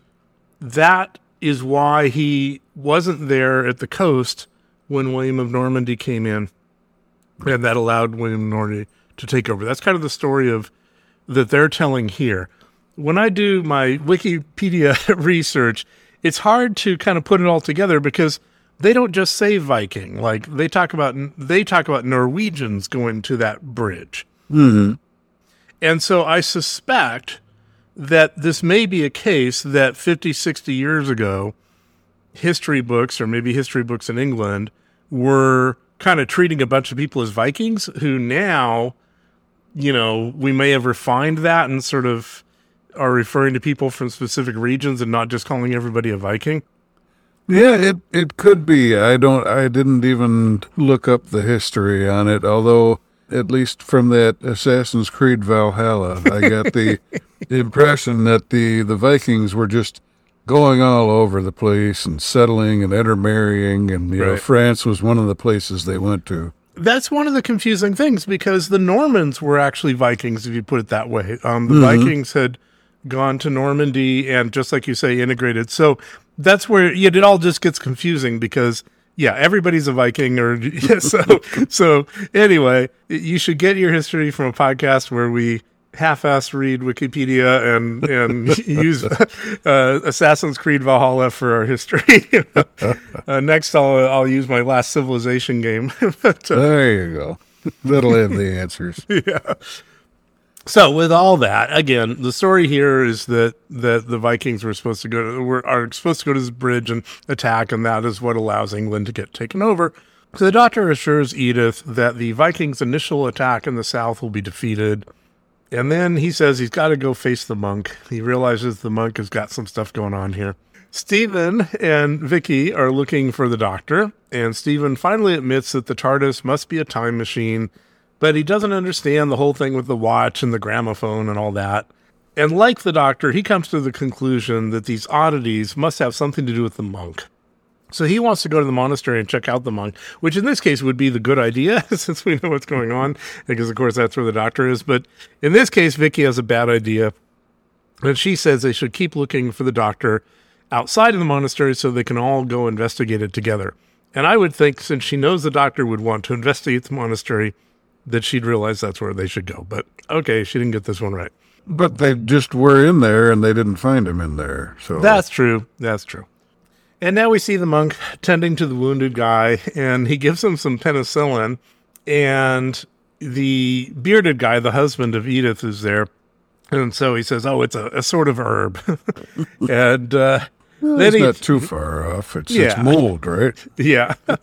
S4: that is why he wasn't there at the coast when William of Normandy came in. And that allowed William of Normandy to take over. That's kind of the story of that they're telling here. When I do my Wikipedia research, it's hard to kind of put it all together because they don't just say Viking. Like they talk about they talk about Norwegians going to that bridge. Mm-hmm. And so I suspect that this may be a case that 50, 60 years ago, history books, or maybe history books in England, were kind of treating a bunch of people as Vikings who now, you know, we may have refined that and sort of are referring to people from specific regions and not just calling everybody a Viking.
S5: Yeah, it it could be. I don't. I didn't even look up the history on it. Although, at least from that Assassin's Creed Valhalla, I got the impression that the the Vikings were just going all over the place and settling and intermarrying, and you know, France was one of the places they went to.
S4: That's one of the confusing things because the Normans were actually Vikings, if you put it that way. Um, the Vikings had gone to Normandy and, just like you say, integrated. So that's where it all just gets confusing because yeah, everybody's a Viking, or yeah, so so. Anyway, you should get your history from a podcast where we half-ass read Wikipedia and and use uh, Assassin's Creed Valhalla for our history. uh, next, I'll I'll use my last Civilization game. but, uh,
S5: There you go. That'll have the answers.
S4: yeah. So with all that, again, the story here is that that the Vikings were supposed to go were, are supposed to go to this bridge and attack, and that is what allows England to get taken over. So the doctor assures Edith that the Vikings' initial attack in the south will be defeated. And then he says he's got to go face the monk. He realizes the monk has got some stuff going on here. Steven and Vicki are looking for the doctor, and Steven finally admits that the TARDIS must be a time machine, but he doesn't understand the whole thing with the watch and the gramophone and all that. And like the doctor, he comes to the conclusion that these oddities must have something to do with the monk. So he wants to go to the monastery and check out the monk, which in this case would be the good idea since we know what's going on, because of course that's where the doctor is. But in this case, Vicki has a bad idea. And she says they should keep looking for the doctor outside of the monastery so they can all go investigate it together. And I would think since she knows the doctor would want to investigate the monastery, that she'd realize that's where they should go. But okay, she didn't get this one right.
S5: But they just were in there and they didn't find him in there. So
S4: That's true. That's true. And now we see the monk tending to the wounded guy, and he gives him some penicillin. And the bearded guy, the husband of Edith, is there. And so he says, Oh, it's a, a sort of herb. and uh,
S5: Well,
S4: then
S5: it's
S4: he,
S5: not too far off. It's, it's mold, right?
S4: yeah.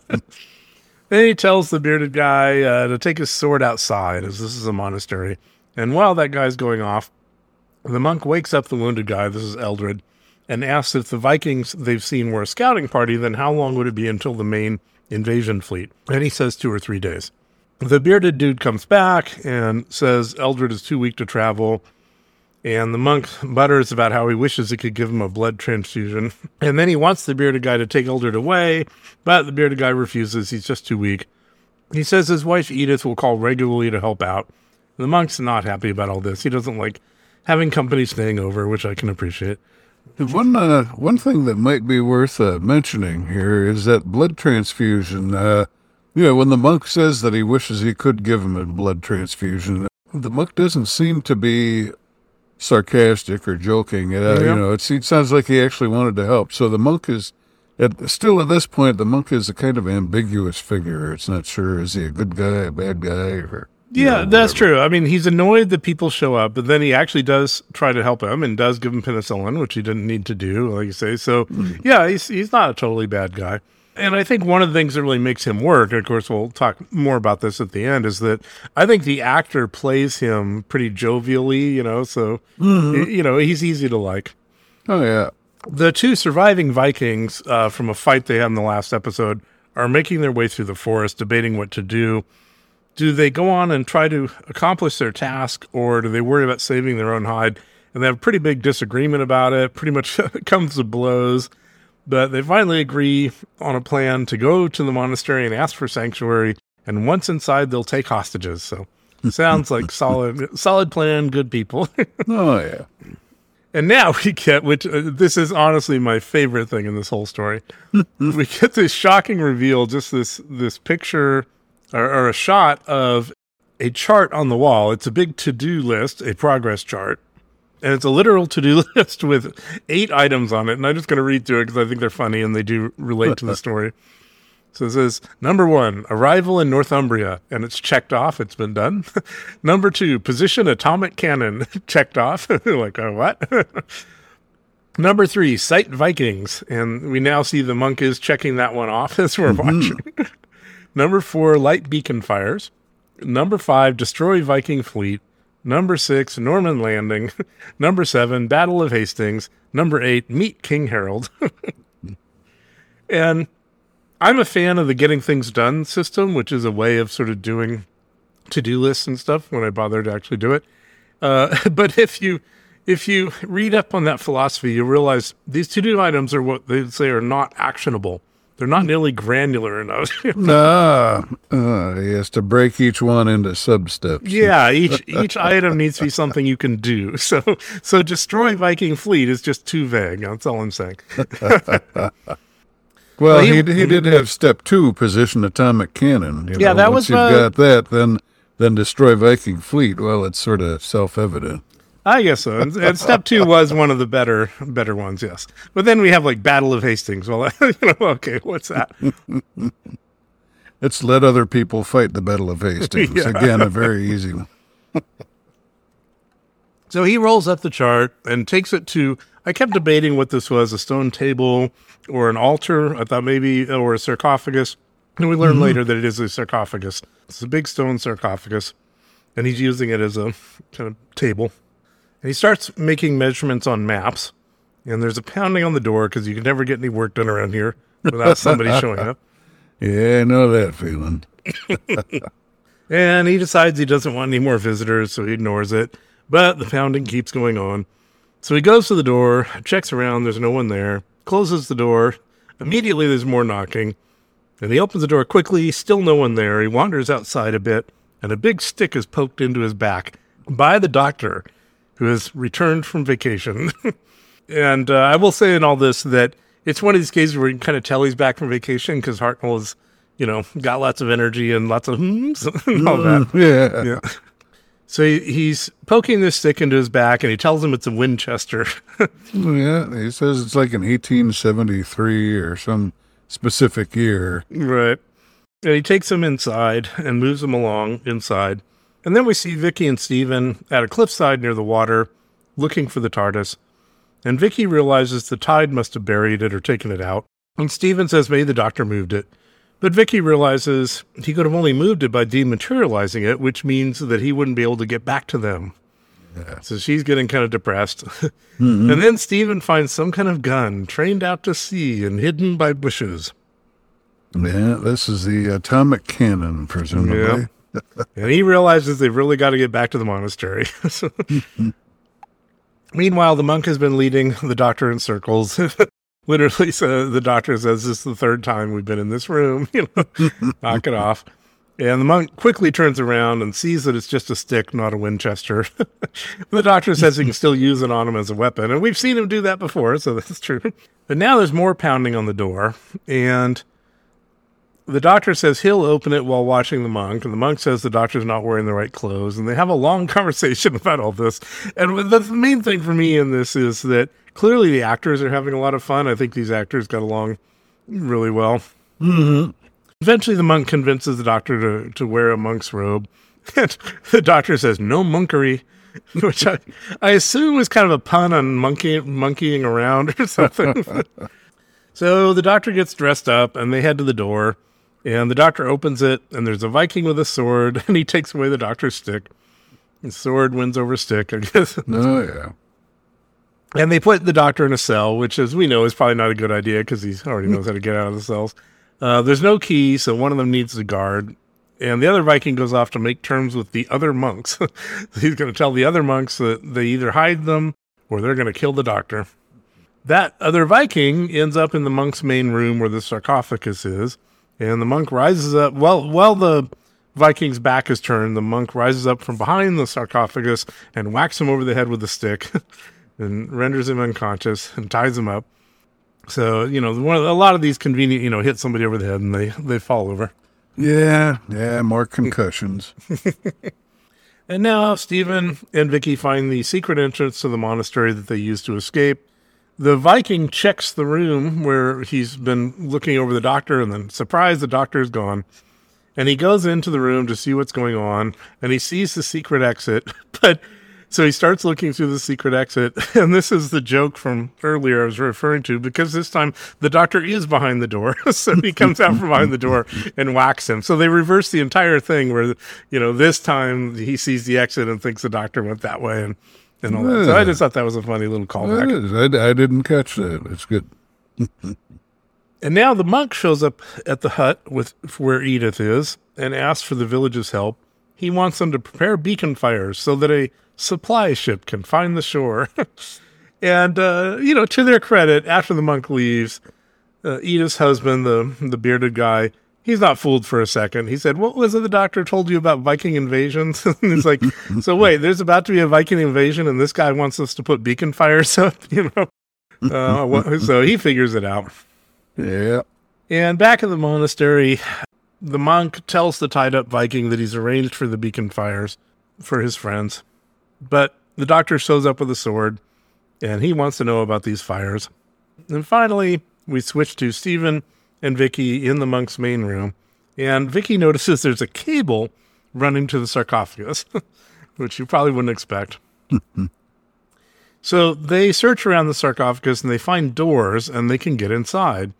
S4: then he tells the bearded guy uh, to take his sword outside, as this is a monastery. And while that guy's going off, the monk wakes up the wounded guy, this is Eldred, and asks if the Vikings they've seen were a scouting party, then how long would it be until the main invasion fleet? And he says two or three days. The bearded dude comes back and says Eldred is too weak to travel. And the monk mutters about how he wishes he could give him a blood transfusion. And then he wants the bearded guy to take Eldred away, but the bearded guy refuses. He's just too weak. He says his wife Edith will call regularly to help out. The monk's not happy about all this. He doesn't like having company staying over, which I can appreciate.
S5: One uh, one thing that might be worth uh, mentioning here is that blood transfusion. Uh, you know, when the monk says that he wishes he could give him a blood transfusion, the monk doesn't seem to be sarcastic or joking. Uh,
S4: Yeah.
S5: You know, it, it sounds like he actually wanted to help. So the monk is, at, still at this point, the monk is a kind of ambiguous figure. It's not sure is he a good guy, a bad guy, or
S4: Yeah,
S5: know,
S4: that's true. I mean, he's annoyed that people show up, but then he actually does try to help him and does give him penicillin, which he didn't need to do, like you say. So, yeah, he's he's not a totally bad guy. And I think one of the things that really makes him work, and of course, we'll talk more about this at the end, is that I think the actor plays him pretty jovially, you know, so, y- you know, he's easy to like.
S5: Oh yeah.
S4: The two surviving Vikings uh, from a fight they had in the last episode are making their way through the forest, debating what to do. Do they go on and try to accomplish their task, or do they worry about saving their own hide? And they have a pretty big disagreement about it. Pretty much comes to blows. But they finally agree on a plan to go to the monastery and ask for sanctuary. And once inside, they'll take hostages. So sounds like solid, solid plan. Good people.
S5: Oh yeah.
S4: And now we get, which uh, this is honestly my favorite thing in this whole story. we get this shocking reveal, just this this picture or, or a shot of a chart on the wall. It's a big to do list, a progress chart, and it's a literal to do list with eight items on it. And I'm just going to read through it because I think they're funny and they do relate to the story. So it says number one, arrival in Northumbria, and it's checked off. It's been done. number two, position atomic cannon, checked off. like, oh, what? number three, sight Vikings, and we now see the monk is checking that one off as we're mm-hmm. watching. number four, light beacon fires. Number five, destroy Viking fleet. Number six, Norman landing. Number seven, Battle of Hastings. Number eight, meet King Harold. and I'm a fan of the getting things done system, which is a way of sort of doing to do lists and stuff when I bother to actually do it. Uh, but if you if you read up on that philosophy, you realize these to do items are what they say are not actionable. They're not nearly granular enough.
S5: Nah, uh, he has to break each one into sub steps.
S4: yeah, each each item needs to be something you can do. So so destroy Viking fleet is just too vague. That's all I'm saying.
S5: Well,
S4: Well,
S5: he,
S4: he-
S5: he did have step two, position atomic cannon. you
S4: Yeah,
S5: know.
S4: that
S5: Once
S4: was,
S5: you've
S4: uh,
S5: got that, then then destroy Viking fleet. Well, it's sort of self evident.
S4: I guess so. And, and step two was one of the better better ones, yes. But then we have like Battle of Hastings. Well, you know, okay, what's that?
S5: It's let other people fight the Battle of Hastings.
S4: Yeah.
S5: Again, a very easy one.
S4: So he rolls up the chart and takes it to. I kept debating what this was a stone table or an altar. I thought maybe, or a sarcophagus. And we learn mm-hmm. later that it is a sarcophagus. It's a big stone sarcophagus. And he's using it as a kind of table. And he starts making measurements on maps. And there's a pounding on the door because you can never get any work done around here without somebody showing up.
S5: Yeah, I know that feeling.
S4: And he decides he doesn't want any more visitors, so he ignores it. But the pounding keeps going on. So he goes to the door, checks around, there's no one there, closes the door. Immediately, there's more knocking. And he opens the door quickly, still no one there. He wanders outside a bit, and a big stick is poked into his back by the doctor, who has returned from vacation. and uh, I will say in all this that it's one of these cases where you can kind of tell he's back from vacation because Hartnell has, you know, got lots of energy and lots of hmms and all that.
S5: Yeah.
S4: Yeah. So he, he's poking this stick into his back, and he tells him it's a Winchester.
S5: Yeah. He says it's like an 1873 or some specific year.
S4: right. And he takes him inside and moves him along inside. And then we see Vicki and Steven at a cliffside near the water, looking for the TARDIS. And Vicki realizes the tide must have buried it or taken it out. And Steven says maybe the doctor moved it. But Vicki realizes he could have only moved it by dematerializing it, which means that he wouldn't be able to get back to them. So she's getting kind of depressed. Mm-hmm. And then Steven finds some kind of gun trained out to sea and hidden by bushes.
S5: Yeah. This is the atomic cannon, presumably.
S4: And he realizes they've really got to get back to the monastery. So- Meanwhile, the monk has been leading the doctor in circles. Literally, so the doctor says, This is the third time we've been in this room. You know, knock it off. And the monk quickly turns around and sees that it's just a stick, not a Winchester. the doctor says he can still use it on him as a weapon. And we've seen him do that before, so that's true. But now there's more pounding on the door. And the doctor says he'll open it while watching the monk, and the monk says the doctor's not wearing the right clothes, and they have a long conversation about all this. And the main thing for me in this is that clearly the actors are having a lot of fun. I think these actors got along really well. Mm-hmm. Eventually, the monk convinces the doctor to, to wear a monk's robe. And the doctor says, no monkery, which I, I assume was kind of a pun on monkey, monkeying around or something. So the doctor gets dressed up and they head to the door. And the doctor opens it, and there's a Viking with a sword, and he takes away the doctor's stick. The sword wins over stick, I guess.
S5: Oh, yeah.
S4: And they put the doctor in a cell, which, as we know, is probably not a good idea because he already knows how to get out of the cells. Uh, there's no key, so one of them needs a guard. And the other Viking goes off to make terms with the other monks. He's going to tell the other monks that they either hide them or they're going to kill the doctor. That other Viking ends up in the monk's main room where the sarcophagus is. And the monk rises up. Well, while the Viking's back is turned, the monk rises up from behind the sarcophagus and whacks him over the head with a stick and renders him unconscious and ties him up. So, you know, one of, a lot of these convenient, you know, hit somebody over the head and they, they fall over.
S5: Yeah. Yeah. More concussions.
S4: And now Steven and Vicki find the secret entrance to the monastery that they used to escape. The Viking checks the room where he's been looking over the doctor, and then, surprise, the doctor is gone. And he goes into the room to see what's going on, and he sees the secret exit. But so he starts looking through the secret exit, and this is the joke from earlier I was referring to because this time the doctor is behind the door. so he comes out from behind the door and whacks him. So they reverse the entire thing where, you know, this time he sees the exit and thinks the doctor went that way and, and all that. So I just thought that was a funny little
S5: It
S4: callback.
S5: I, I didn't catch that. It's good.
S4: And now the monk shows up at the hut with where Edith is and asks for the village's help. He wants them to prepare beacon fires so that a supply ship can find the shore. and uh, you know, to their credit, after the monk leaves, uh, Edith's husband, the the bearded guy, he's not fooled for a second. He said, "What was it the doctor told you about Viking invasions?" and he's like, "So wait, there's about to be a Viking invasion, and this guy wants us to put beacon fires up." You know, uh, so he figures it out.
S5: Yeah.
S4: And back in the monastery, the monk tells the tied up Viking that he's arranged for the beacon fires for his friends. But the doctor shows up with a sword and he wants to know about these fires. And finally, we switch to Steven and Vicki in the monk's main room. And Vicki notices there's a cable running to the sarcophagus, which you probably wouldn't expect. So they search around the sarcophagus and they find doors and they can get inside.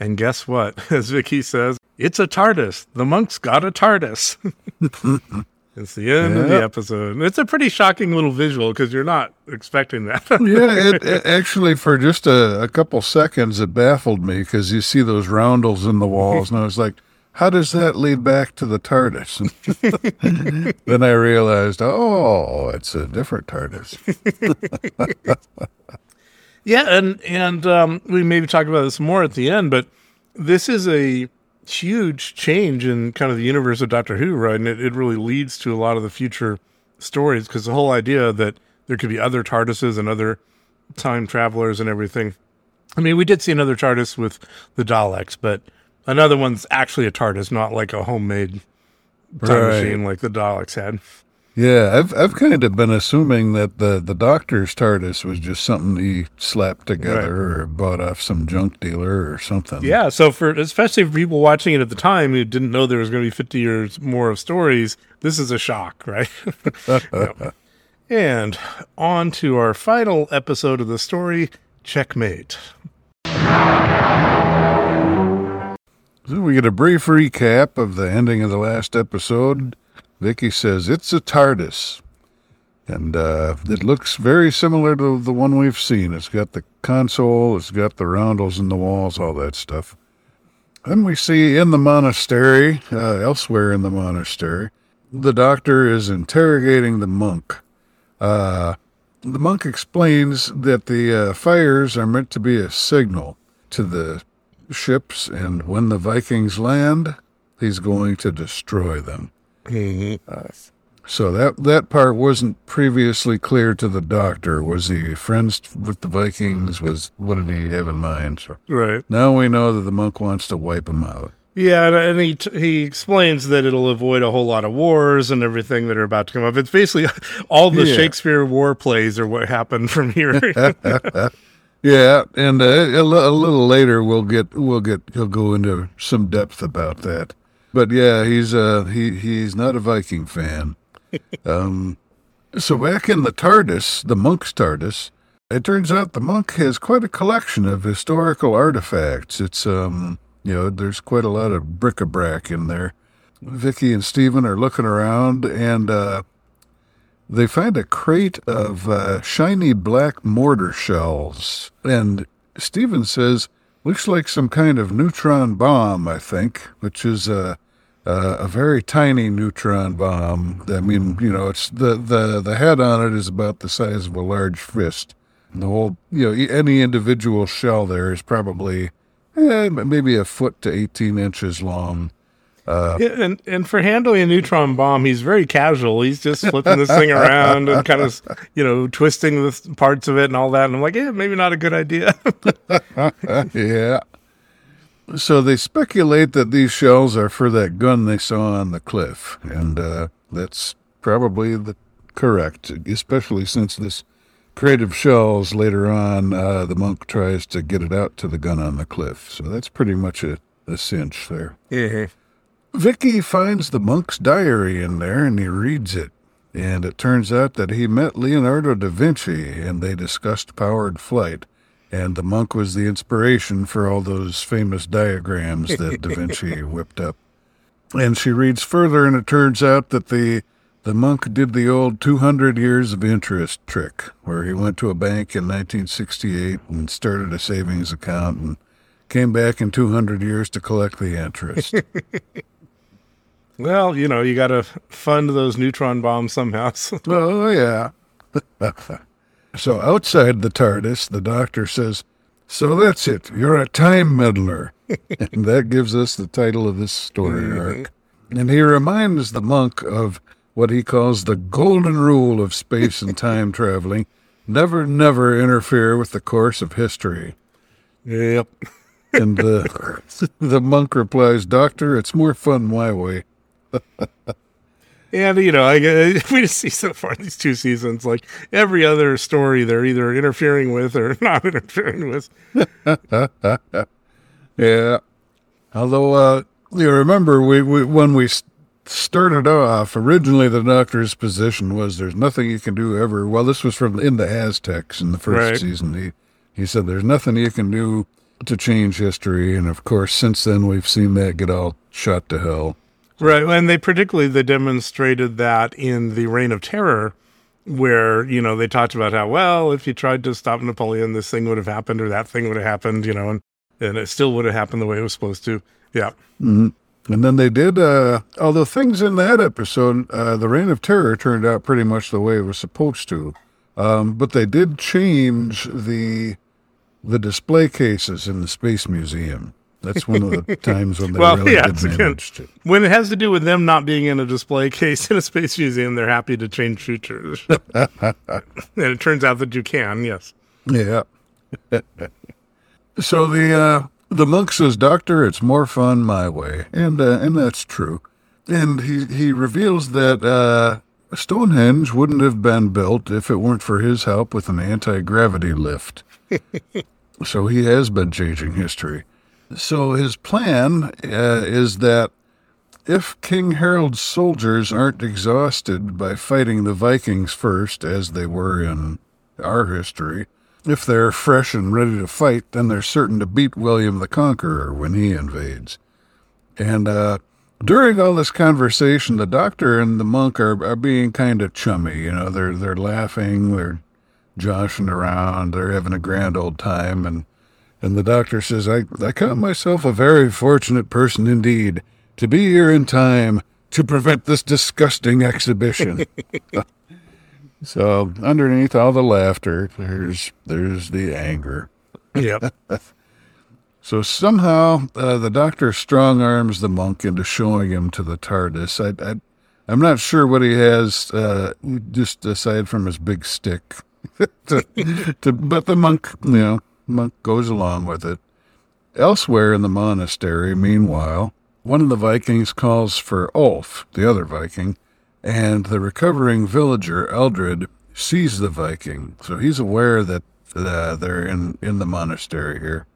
S4: And guess what? As Vicki says, it's a TARDIS. The monk's got a TARDIS. It's the end of the episode. It's a pretty shocking little visual because you're not expecting that.
S5: yeah, it, it actually for just a, a couple seconds it baffled me because you see those roundels in the walls, and I was like, "How does that lead back to the TARDIS?" then I realized, oh, it's a different TARDIS.
S4: Yeah, and and um, we maybe talk about this more at the end, but this is a huge change in kind of the universe of Doctor Who, right? And it, it really leads to a lot of the future stories because the whole idea that there could be other TARDISes and other time travelers and everything. I mean, we did see another TARDIS with the Daleks, but another one's actually a TARDIS, not like a homemade time
S5: Right.
S4: machine like the Daleks had.
S5: Yeah, I've I've kind of been assuming that the the Doctor's TARDIS was mm-hmm. just something he slapped together or bought off some junk dealer or something.
S4: Yeah, so for especially for people watching it at the time who didn't know there was going to be 50 years more of stories, this is a shock, right? And on to our final episode of the story, Checkmate.
S5: So we get a brief recap of the ending of the last episode. Vicki says it's a TARDIS, and uh, it looks very similar to the one we've seen. It's got the console, it's got the roundels in the walls, all that stuff. Then we see in the monastery, uh, elsewhere in the monastery, the doctor is interrogating the monk. Uh, the monk explains that the uh, fires are meant to be a signal to the ships, and when the Vikings land, he's going to destroy them. So that that part wasn't previously clear to the doctor. Was he friends with the Vikings? Was what did he have in mind? So
S4: Right.
S5: now we know that the monk wants to wipe them out.
S4: Yeah, and, and he t- he explains that it'll avoid a whole lot of wars and everything that are about to come up. It's basically all the
S5: Yeah.
S4: Shakespeare war plays are what happened from here.
S5: Yeah, and uh, a, a little later we'll get we'll get he'll go into some depth about that. But yeah, he's uh he he's not a Viking fan. um, so back in the TARDIS, the monk's TARDIS, it turns out the monk has quite a collection of historical artifacts. It's um you know there's quite a lot of bric-a-brac in there. Vicki and Steven are looking around and uh, they find a crate of uh, shiny black mortar shells. And Steven says, looks like some kind of neutron bomb, I think, which is a, a, a very tiny neutron bomb. I mean, you know, it's the, the, the head on it is about the size of a large fist. And the whole, you know, any individual shell there is probably eh, maybe a foot to 18 inches long.
S4: Yeah, and and for handling a neutron bomb, he's very casual. He's just flipping this thing around and kind of, you know, twisting the parts of it and all that. And I'm like, yeah, maybe not a good idea.
S5: yeah. So they speculate that these shells are for that gun they saw on the cliff, and uh, that's probably the correct, especially since this crate of shells later on, uh, the monk tries to get it out to the gun on the cliff. So that's pretty much a, a cinch there.
S4: yeah.
S5: Vicki finds the monk's diary in there and he reads it. And it turns out that he met Leonardo da Vinci and they discussed powered flight. And the monk was the inspiration for all those famous diagrams that da Vinci whipped up. And she reads further and it turns out that the the monk did the old 200 years of interest trick where he went to a bank in 1968 and started a savings account and came back in 200 years to collect the interest.
S4: Well, you know, you got to fund those neutron bombs somehow.
S5: Oh, yeah. So outside the TARDIS, the doctor says, So that's it. You're a time meddler. and that gives us the title of this story mm-hmm. arc. And he reminds the monk of what he calls the golden rule of space and time traveling never, never interfere with the course of history.
S4: yep.
S5: And the, uh, the monk replies, Doctor, it's more fun my way.
S4: And you know, I we just see so far these two seasons, like every other story, they're either interfering with or not interfering with.
S5: Yeah. Although, uh, you remember we, we when we started off, originally the doctor's position was there's nothing you can do ever. Well, this was from in the Aztecs in the first
S4: Right.
S5: season. He, he said there's nothing you can do to change history. And of course, since then, we've seen that get all shot to hell.
S4: Right, and they particularly they demonstrated that in the Reign of Terror, where you know they talked about how well if you tried to stop Napoleon, this thing would have happened or that thing would have happened, you know, and and it still would have happened the way it was supposed to. Yeah,
S5: And then they did, uh, although things in that episode, uh, the Reign of Terror turned out pretty much the way it was supposed to. Um, but they did change the the display cases in the Space Museum. That's one of the times when they
S4: Well,
S5: really
S4: yeah,
S5: did
S4: it's again-
S5: manage to.
S4: when it has to do with them not being in a display case in a space museum, they're happy to change features, and it turns out that you can. Yes.
S5: Yeah. so the uh, the monk says, "Doctor, it's more fun my way," and uh, and that's true. And he he reveals that uh, Stonehenge wouldn't have been built if it weren't for his help with an anti gravity lift. so he has been changing history. So his plan uh, is that if King Harold's soldiers aren't exhausted by fighting the Vikings first, as they were in our history, if they're fresh and ready to fight, then they're certain to beat William the Conqueror when he invades. And uh, during all this conversation, the doctor and the monk are, are being kind of chummy. You know, they're they're laughing, they're joshing around, they're having a grand old time, and and the doctor says, I, I count myself a very fortunate person indeed to be here in time to prevent this disgusting exhibition. so underneath all the laughter, there's there's the anger.
S4: Yep.
S5: So somehow uh, the doctor strong arms the monk into showing him to the TARDIS. I, I, I'm not sure what he has, uh, just aside from his big stick. to, to, but the monk, you know, monk goes along with it. Elsewhere in the monastery, meanwhile, one of the Vikings calls for Ulf, the other Viking, and the recovering villager Eldred sees the Viking, so he's aware that uh, they're in, in the monastery here.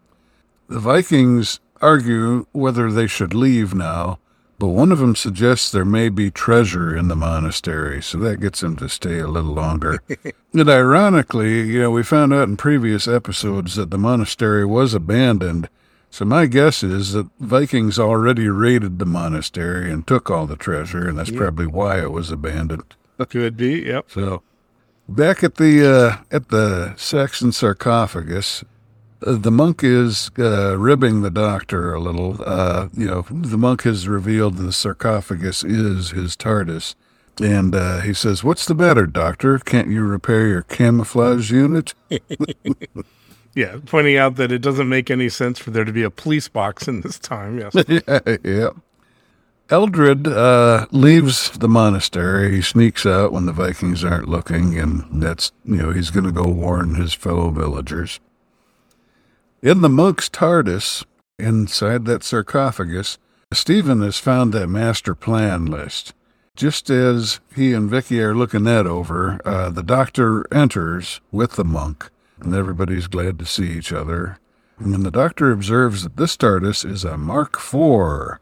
S5: The Vikings argue whether they should leave now, but one of them suggests there may be treasure in the monastery, so that gets him to stay a little longer. and ironically, you know, we found out in previous episodes that the monastery was abandoned, so my guess is that Vikings already raided the monastery and took all the treasure, and that's probably why it was abandoned.
S4: Could be. Yep.
S5: So, back at the uh, at the Saxon sarcophagus, the monk is uh, ribbing the doctor a little. Uh, you know, the monk has revealed the sarcophagus is his TARDIS, and uh, he says, "What's the matter, doctor? Can't you repair your camouflage unit?"
S4: Yeah. Pointing out that it doesn't make any sense for there to be a police box in this time. Yes.
S5: yeah. Eldred uh, leaves the monastery. He sneaks out when the Vikings aren't looking, and that's, you know, he's going to go warn his fellow villagers. In the monk's TARDIS, inside that sarcophagus, Steven has found that master plan list. Just as he and Vicki are looking that over, uh, the doctor enters with the monk, and everybody's glad to see each other. And the doctor observes that this TARDIS is a Mark IV,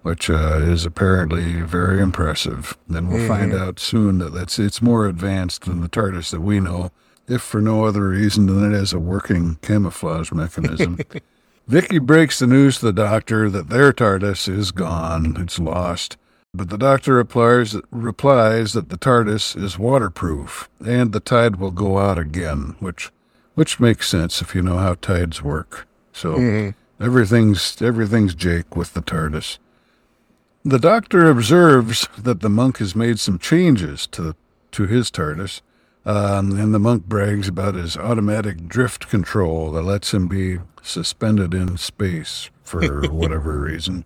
S5: which uh, is apparently very impressive. Then we'll find out soon that it's more advanced than the TARDIS that we know, if for no other reason than it has a working camouflage mechanism. Vicki breaks the news to the doctor that their TARDIS is gone, it's lost. But the doctor replies, replies that the TARDIS is waterproof and the tide will go out again, which which makes sense if you know how tides work. So mm-hmm. everything's everything's Jake with the TARDIS. The doctor observes that the monk has made some changes to to his TARDIS, um, and the monk brags about his automatic drift control that lets him be suspended in space for whatever reason.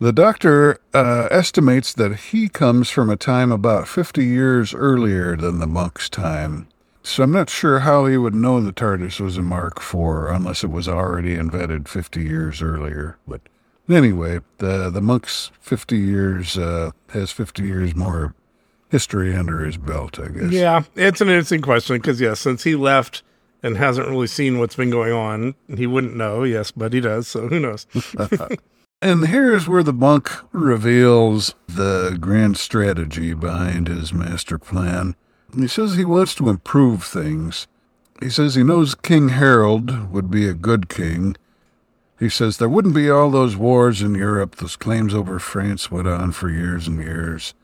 S5: The doctor uh, estimates that he comes from a time about 50 years earlier than the monk's time. So I'm not sure how he would know the TARDIS was a Mark IV unless it was already invented 50 years earlier. But anyway, the the monk's 50 years uh, has 50 years more history under his belt, I guess.
S4: Yeah, it's an interesting question because yes, since he left and hasn't really seen what's been going on, he wouldn't know. Yes, but he does. So who knows?
S5: And here's where the monk reveals the grand strategy behind his master plan. He says he wants to improve things. He says he knows King Harold would be a good king. He says there wouldn't be all those wars in Europe, those claims over France went on for years and years.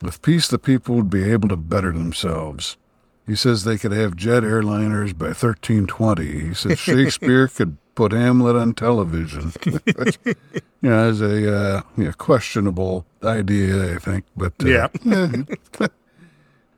S5: With peace, the people would be able to better themselves. He says they could have jet airliners by 1320. He says Shakespeare could put Hamlet on television. Which, you know, is a uh, you know, questionable idea, I think. But uh,
S4: Yeah.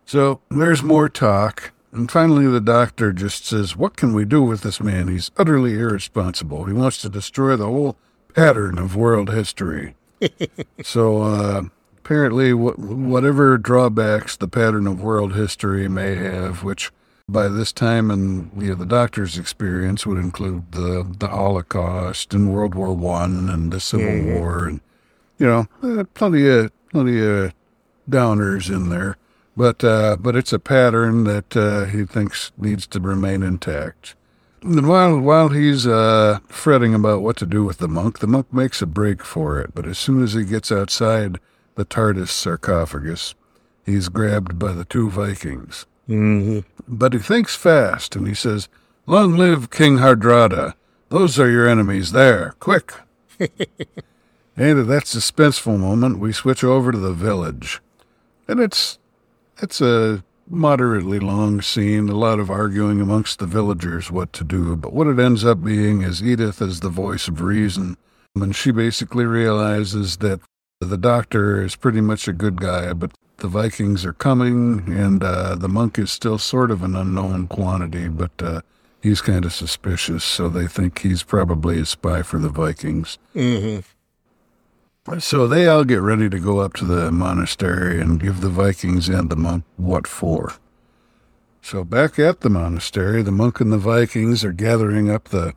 S5: so there's more talk. And finally, the doctor just says, What can we do with this man? He's utterly irresponsible. He wants to destroy the whole pattern of world history. so, uh, apparently, wh- whatever drawbacks the pattern of world history may have, which by this time in you know, the doctor's experience would include the, the Holocaust and World War One and the Civil War, and you know, plenty of plenty of downers in there. But uh, but it's a pattern that uh, he thinks needs to remain intact. And while while he's uh, fretting about what to do with the monk, the monk makes a break for it. But as soon as he gets outside the TARDIS sarcophagus, he's grabbed by the two Vikings.
S4: hmm
S5: But he thinks fast, and he says, "Long live King Hardrada! Those are your enemies. There, quick!" and at that suspenseful moment, we switch over to the village, and it's it's a moderately long scene, a lot of arguing amongst the villagers what to do. But what it ends up being is Edith as the voice of reason, and she basically realizes that the doctor is pretty much a good guy, but the Vikings are coming, and uh, the monk is still sort of an unknown quantity, but uh, he's kind of suspicious, so they think he's probably a spy for the Vikings.
S4: Mm-hmm.
S5: So they all get ready to go up to the monastery and give the Vikings and the monk what for. So back at the monastery, the monk and the Vikings are gathering up the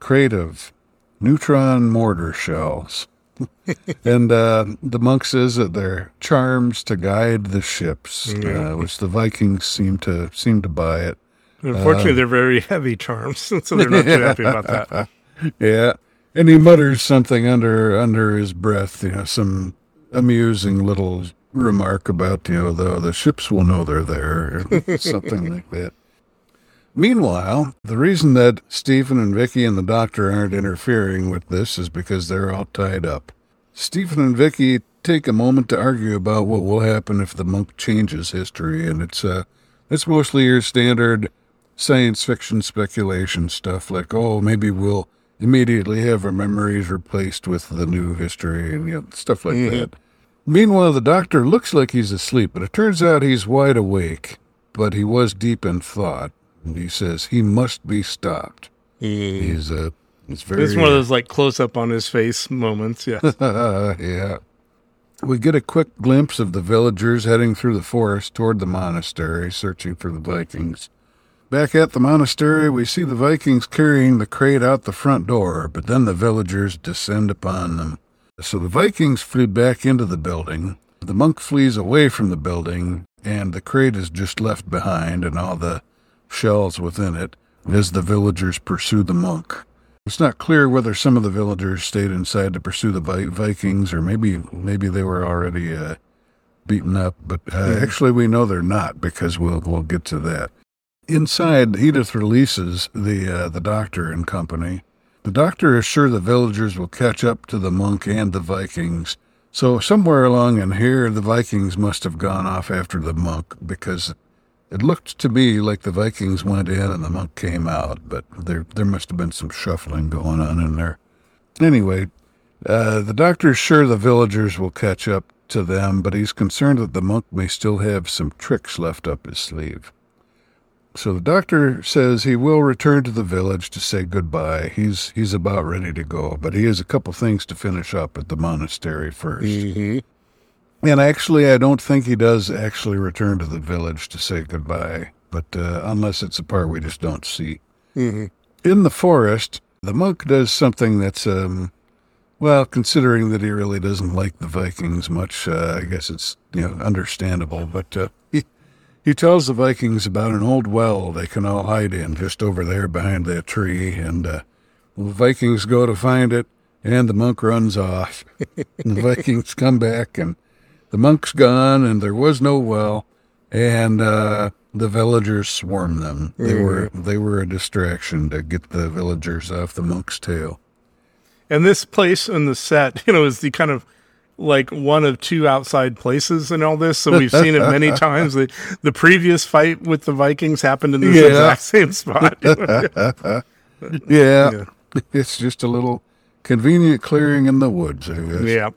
S5: crate of neutron mortar shells. and uh, the monk says that they're charms to guide the ships, uh, which the Vikings seem to seem to buy it.
S4: Unfortunately, they're very heavy charms, so they're not too happy about that.
S5: Yeah, and he mutters something under under his breath, you know, some amusing little remark about you know the the ships will know they're there, or something like that. Meanwhile, the reason that Steven and Vicki and the doctor aren't interfering with this is because they're all tied up. Steven and Vicki take a moment to argue about what will happen if the monk changes history, and it's uh, it's mostly your standard science fiction speculation stuff, like oh maybe we'll immediately have our memories replaced with the new history and you know, stuff like that. Meanwhile, the doctor looks like he's asleep, but it turns out he's wide awake, but he was deep in thought. And he says he must be stopped. He's uh, it's very
S4: It's one of those like close up on his face moments. Yeah.
S5: yeah. We get a quick glimpse of the villagers heading through the forest toward the monastery, searching for the Vikings. Back at the monastery, we see the Vikings carrying the crate out the front door, but then the villagers descend upon them. So the Vikings flee back into the building. The monk flees away from the building, and the crate is just left behind and all the shells within it as the villagers pursue the monk. It's not clear whether some of the villagers stayed inside to pursue the Vi- Vikings, or maybe maybe they were already uh, beaten up. But uh, actually, we know they're not because we'll we'll get to that. Inside, Edith releases the uh, the doctor and company. The doctor is sure the villagers will catch up to the monk and the Vikings. So somewhere along in here, the Vikings must have gone off after the monk because it looked to me like the Vikings went in and the monk came out, but there there must have been some shuffling going on in there. Anyway, uh, the doctor's sure the villagers will catch up to them, but he's concerned that the monk may still have some tricks left up his sleeve. So the doctor says he will return to the village to say goodbye. He's he's about ready to go, but he has a couple things to finish up at the monastery 1st
S4: hmm
S5: and actually, I don't think he does actually return to the village to say goodbye, but uh, unless it's a part we just don't see.
S4: hmm
S5: In the forest, the monk does something that's, um, well, considering that he really doesn't like the Vikings much, uh, I guess it's, you know, understandable, but uh, he, he tells the Vikings about an old well they can all hide in just over there behind that tree, and uh, the Vikings go to find it, and the monk runs off. and the Vikings come back, and the monk's gone, and there was no well, and uh, the villagers swarmed them. They were they were a distraction to get the villagers off the monk's tail.
S4: And this place in the set, you know, is the kind of like one of two outside places in all this. So we've seen it many times. The, the previous fight with the Vikings happened in this
S5: Yeah.
S4: exact same spot.
S5: Yeah,
S4: Yeah.
S5: it's just a little convenient clearing in the woods, I guess.
S4: yeah.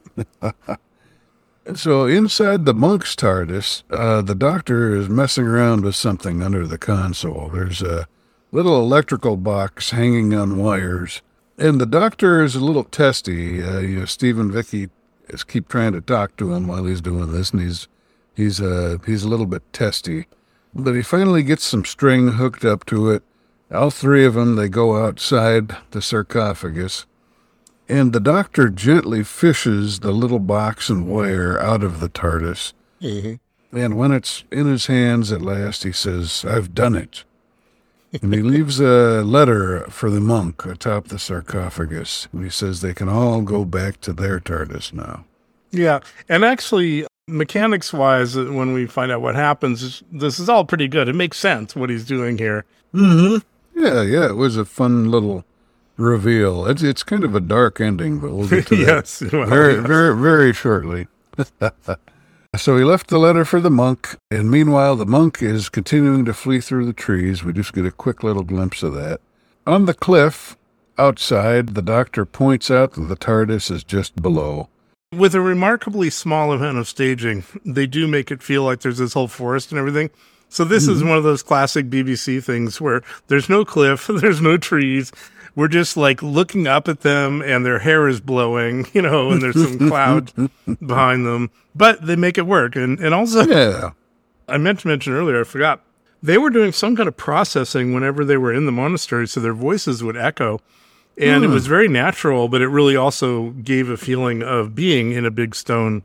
S5: So inside the monk's TARDIS, uh, the doctor is messing around with something under the console. There's a little electrical box hanging on wires, and the doctor is a little testy. Uh, you know, Vicki is keep trying to talk to him while he's doing this, and he's he's uh he's a little bit testy. But he finally gets some string hooked up to it. All three of them they go outside the sarcophagus and the doctor gently fishes the little box and wire out of the TARDIS. And when it's in his hands at last, he says, I've done it. and he leaves a letter for the monk atop the sarcophagus. And he says they can all go back to their TARDIS now.
S4: Yeah. And actually, mechanics wise, uh, when we find out what happens, this is all pretty good. It makes sense what he's doing here.
S5: Yeah, yeah, it was a fun little reveal. It's it's kind of a dark ending, but we'll get to that
S4: yes. Well,
S5: very,
S4: yes.
S5: very, very shortly. so he left the letter for the monk, and meanwhile, the monk is continuing to flee through the trees. We just get a quick little glimpse of that. On the cliff outside, the doctor points out that the TARDIS is just below.
S4: With a remarkably small amount of staging, they do make it feel like there's this whole forest and everything. So this is mm-hmm. one of those classic BBC things where there's no cliff, there's no trees. We're just like looking up at them and their hair is blowing, you know, and there's some cloud behind them. But they make it work. And and also
S5: Yeah.
S4: I meant to mention earlier, I forgot. They were doing some kind of processing whenever they were in the monastery, so their voices would echo. And it hmm. was very natural, but it really also gave a feeling of being in a big stone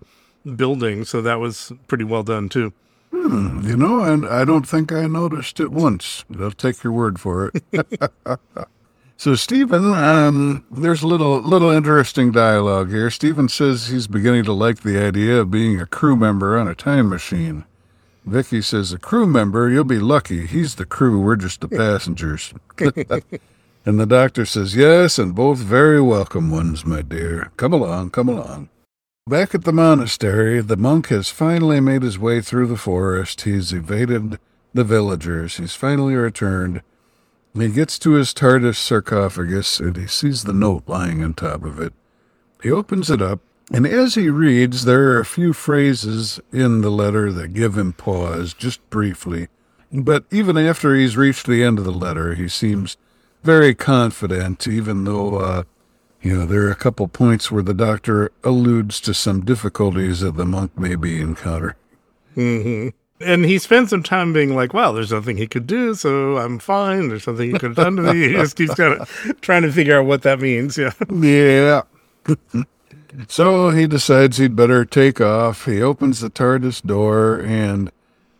S4: building. So that was pretty well done, too. Hmm.
S5: You know, and I don't think I noticed it once. I'll take your word for it. so, Steven, um, there's a little little interesting dialogue here. Steven says he's beginning to like the idea of being a crew member on a time machine. Vicki says, "A crew member? You'll be lucky. He's the crew. We're just the passengers." and the doctor says, "Yes, and both very welcome ones, my dear. Come along, come along." Back at the monastery, the monk has finally made his way through the forest. He's evaded the villagers. He's finally returned. He gets to his TARDIS sarcophagus and he sees the note lying on top of it. He opens it up, and as he reads, there are a few phrases in the letter that give him pause, just briefly. But even after he's reached the end of the letter, he seems very confident, even though uh, you know, there are a couple points where the doctor alludes to some difficulties that the monk may be encountering.
S4: And he spends some time being like, well, there's nothing he could do, so I'm fine. There's something he could have done to me. He just keeps kind of trying to figure out what that means. Yeah.
S5: Yeah. so he decides he'd better take off. He opens the TARDIS door, and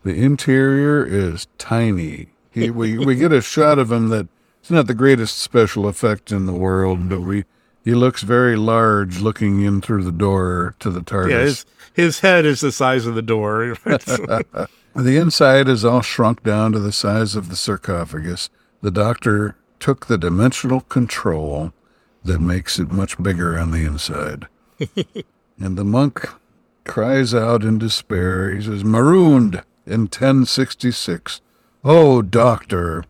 S5: the interior is tiny. He, we, we get a shot of him that it's not the greatest special effect in the world, but we he looks very large looking in through the door to the TARDIS.
S4: Yeah. His, his head is the size of the door.
S5: The inside is all shrunk down to the size of the sarcophagus. The doctor took the dimensional control that makes it much bigger on the inside. and the monk cries out in despair. He says, Marooned in 1066. Oh, doctor.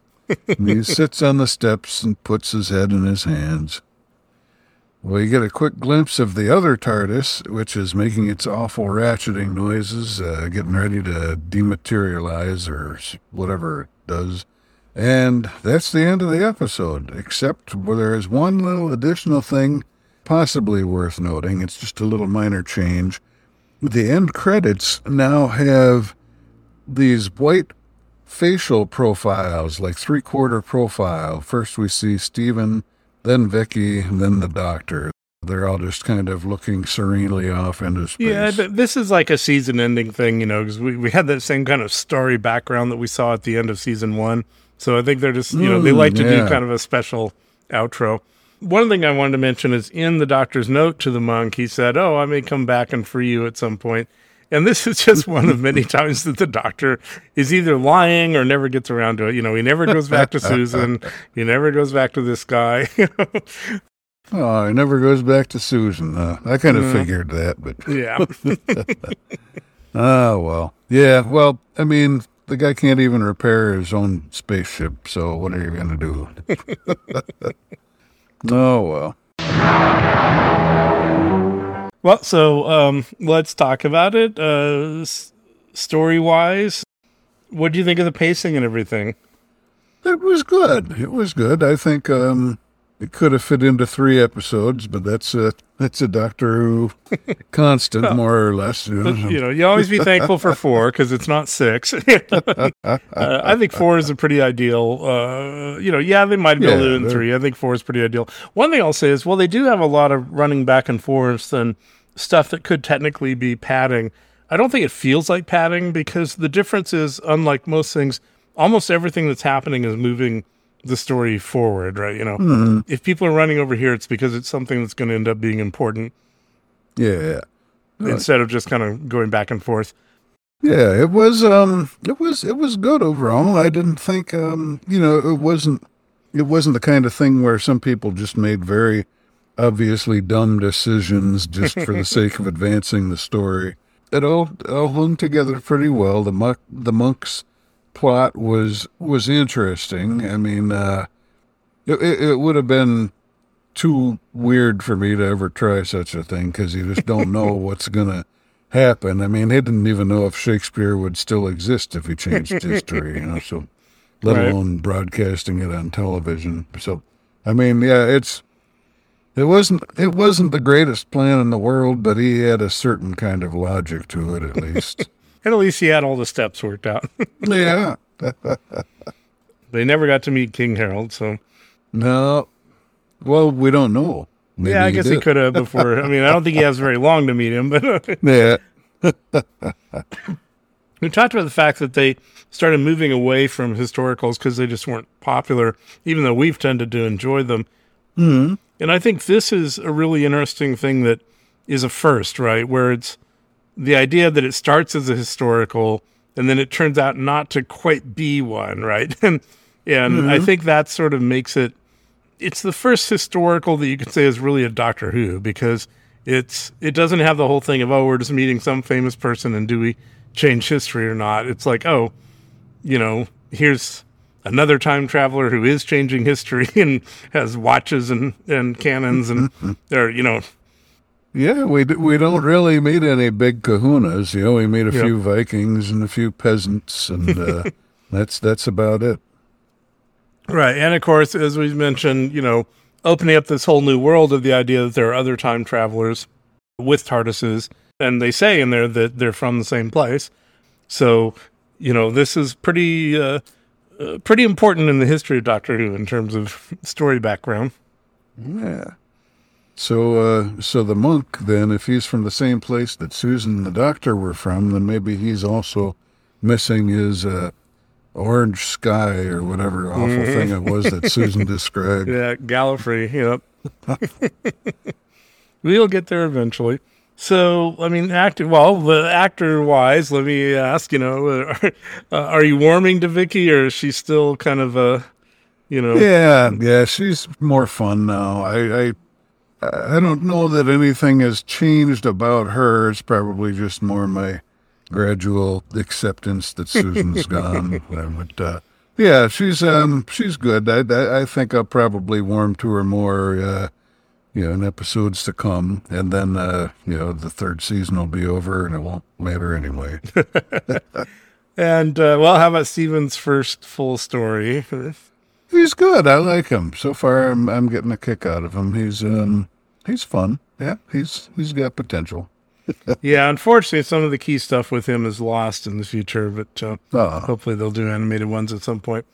S5: and he sits on the steps and puts his head in his hands. Well, you get a quick glimpse of the other TARDIS, which is making its awful ratcheting noises, uh, getting ready to dematerialize or whatever it does. And that's the end of the episode, except where there is one little additional thing possibly worth noting. It's just a little minor change. The end credits now have these white facial profiles, like three quarter profile. First we see Steven, then Vicki, then the doctor. They're all just kind of looking serenely off into space.
S4: Yeah, th- this is like a season ending thing, you know, because we, we had that same kind of story background that we saw at the end of season one. So I think they're just, you know, they
S5: Mm,
S4: like to
S5: yeah.
S4: do kind of a special outro. one thing I wanted to mention is in the doctor's note to the monk, he said, "Oh, I may come back and free you at some point." And this is just one of many times that the doctor is either lying or never gets around to it. You know, he never goes back to Susan. He never goes back to this guy.
S5: Oh, he never goes back to Susan. Uh, I kind of
S4: Mhm.
S5: figured that, but
S4: yeah.
S5: oh well. Yeah, well, I mean, the guy can't even repair his own spaceship, so what are you going to do? oh well.
S4: Well, so um, let's talk about it. Uh, story wise, what do you think of the pacing and everything?
S5: It was good. It was good. I think um, it could have fit into three episodes, but that's a that's a Doctor Who constant, more or less. You know.
S4: You know, you always be thankful for four because it's not six. uh, I think four is a pretty ideal. Uh, you know, yeah, they might be able to do it in three. I think four is pretty ideal. One thing I'll say is, well, they do have a lot of running back and forth and stuff that could technically be padding. I don't think it feels like padding because the difference is, unlike most things, almost everything that's happening is moving the story forward, right? You know, if people are running over here, it's because it's something that's going to end up being important
S5: yeah.
S4: instead of just kind of going back and forth.
S5: Yeah, it was um it was it was good overall. I didn't think um you know, it wasn't it wasn't the kind of thing where some people just made very obviously dumb decisions just for the sake of advancing the story. It all all hung together pretty well. The monk the monk's plot was was interesting. I mean, uh it, it, would have been too weird for me to ever try such a thing because you just don't know what's gonna happen. I mean, they didn't even know if Shakespeare would still exist if he changed history, you know. So, let
S4: Right.
S5: alone broadcasting it on television. So, I mean, yeah, it's it wasn't it wasn't the greatest plan in the world, but he had a certain kind of logic to it, at least.
S4: And at least he had all the steps worked out.
S5: yeah.
S4: they never got to meet King Harold, so
S5: No. Well, we don't know. Maybe
S4: yeah, I guess he could have before. I mean, I don't think he has very long to meet him, but
S5: Yeah.
S4: we talked about the fact that they started moving away from historicals because they just weren't popular, even though we've tended to enjoy them.
S5: hmm
S4: And I think this is a really interesting thing that is a first, right? Where it's the idea that it starts as a historical and then it turns out not to quite be one, right? And and I mm-hmm. think that sort of makes it it's the first historical that you could say is really a Doctor Who because it's it doesn't have the whole thing of oh we're just meeting some famous person and do we change history or not? It's like oh, you know, here's another time traveler who is changing history and has watches and and cannons and or you know
S5: Yeah, we d- we don't really meet any big kahunas. You know, we meet a
S4: Yeah.
S5: few Vikings and a few peasants, and uh, that's that's about it.
S4: Right. And of course, as we mentioned, you know, opening up this whole new world of the idea that there are other time travelers with TARDISes. And they say in there that they're from the same place. So, you know, this is pretty, uh, uh, pretty important in the history of Doctor Who in terms of story background.
S5: Yeah. So, uh, so the monk then, if he's from the same place that Susan and the doctor were from, then maybe he's also missing his uh, orange sky or whatever awful thing it was that Susan described.
S4: Yeah, Gallifrey. Yep. we'll get there eventually. So, I mean, actor. Well, the actor-wise, let me ask. You know, uh, are you warming to Vicki, or is she still kind of a, you know?
S5: Yeah, yeah, she's more fun now. I, I, I don't know that anything has changed about her. It's probably just more my gradual acceptance that Susan's gone. But uh, yeah, she's um, she's good. I, I, I think I'll probably warm to her more, uh, you know, in episodes to come, and then uh, you know, the third season will be over, and it won't matter anyway.
S4: And uh, well, how about Steven's first full story?
S5: He's good. I like him. So far I'm I'm getting a kick out of him. He's um he's fun. Yeah, he's he's got potential.
S4: yeah, unfortunately, some of the key stuff with him is lost in the future, but uh,
S5: Oh,
S4: hopefully they'll do animated ones at some point.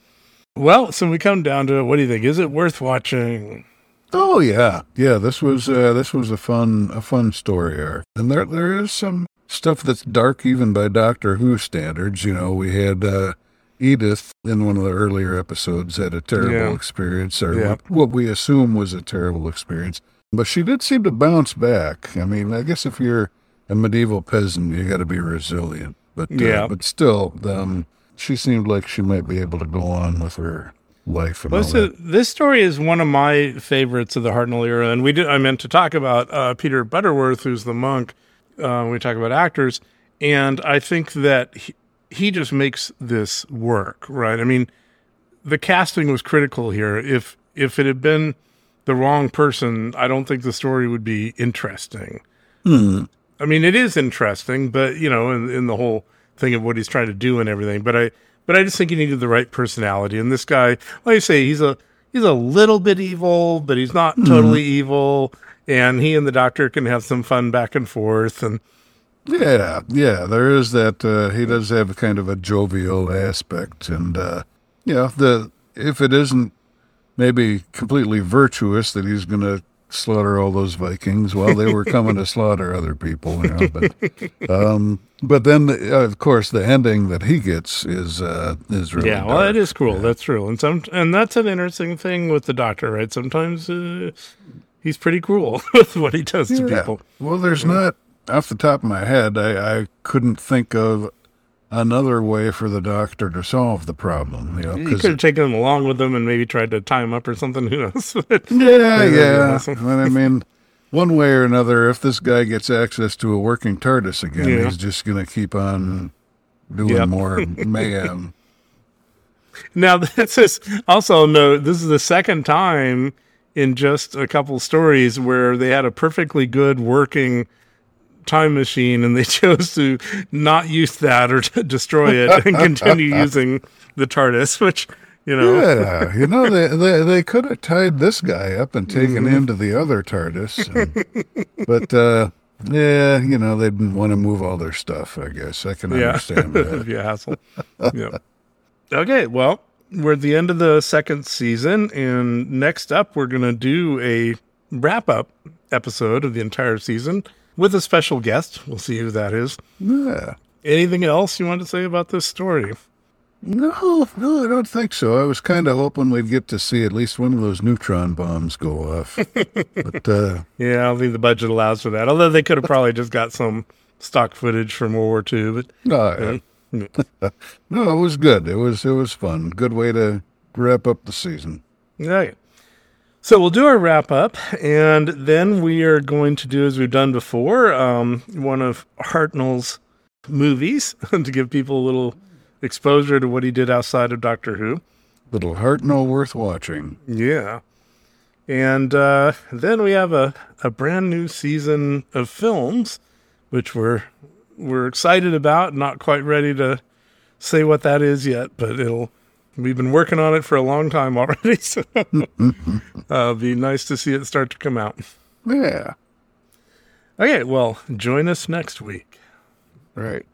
S4: Well, so we come down to it. What do you think? Is it worth watching?
S5: oh yeah. Yeah, this was uh this was a fun a fun story arc. And there there is some stuff that's dark even by Doctor Who standards. You know, we had uh Edith in one of the earlier episodes had a terrible
S4: Yeah.
S5: experience, or
S4: Yeah.
S5: what, what we assume was a terrible experience. But she did seem to bounce back. I mean, I guess if you're a medieval peasant, you got to be resilient. But uh,
S4: Yeah.
S5: but still, um, she seemed like she might be able to go on with her life. And
S4: Well,
S5: all
S4: so
S5: that.
S4: this story is one of my favorites of the Hartnell era, and we did. I meant to talk about uh, Peter Butterworth, who's the monk. Uh, we talk about actors, and I think that he, he just makes this work, right? I mean, the casting was critical here. If if it had been the wrong person, I don't think the story would be interesting. I mean, it is interesting, but you know, in, in the whole thing of what he's trying to do and everything. But I, but I just think he needed the right personality. And this guy, like I say, he's a he's a little bit evil, but he's not totally evil. And he and the doctor can have some fun back and forth. And
S5: Yeah, yeah, there is that. Uh, he does have kind of a jovial aspect, and uh, yeah, the if it isn't maybe completely virtuous that he's going to slaughter all those Vikings, well, they were coming to slaughter other people, you know. But um, but then, uh, of course, the ending that he gets is uh, is really
S4: yeah, well,
S5: dark.
S4: it is cruel. That's true. And some, and that's an interesting thing with the doctor, right? Sometimes uh, he's pretty cruel with what he does to people.
S5: Well, there's not off the top of my head. I, I couldn't think of another way for the doctor to solve the problem. You know,
S4: He could have taken him along with him and maybe tried to tie him up or something. Who knows?
S5: Yeah, yeah. But I mean, one way or another, if this guy gets access to a working TARDIS again,
S4: Yeah.
S5: he's just going to keep on doing
S4: Yep.
S5: more mayhem.
S4: Now, this is also note this is the second time in just a couple stories where they had a perfectly good working time machine and they chose to not use that or to destroy it and continue using the TARDIS, which, you know,
S5: Yeah, you know, they, they, they could have tied this guy up and taken him to the other TARDIS. and- but, uh, yeah, you know, they didn't want to move all their stuff, I guess. I can
S4: yeah,
S5: understand
S4: it'd
S5: that.
S4: be a hassle. yeah. Okay, well, we're at the end of the second season, and next up, we're going to do a wrap up episode of the entire season with a special guest. We'll see who that is.
S5: Yeah.
S4: Anything else you want to say about this story?
S5: No, no, I don't think so. I was kind of hoping we'd get to see at least one of those neutron bombs go off. but, uh,
S4: Yeah, I don't think the budget allows for that. Although they could have probably just got some stock footage from World War II. But
S5: no, no, it was good. It was, it was fun. Good way to wrap up the season.
S4: Okay. So we'll do our wrap up, and then we are going to do as we've done before, um, one of Hartnell's movies to give people a little exposure to what he did outside of Doctor Who.
S5: Little Hartnell worth watching.
S4: Yeah. And uh, then we have a, a brand new season of films, which we're we're excited about. Not quite ready to say what that is yet, but it'll. We've been working on it for a long time already, so uh, it'll be nice to see it start to come out.
S5: Yeah.
S4: Okay, well, join us next week.
S5: Right.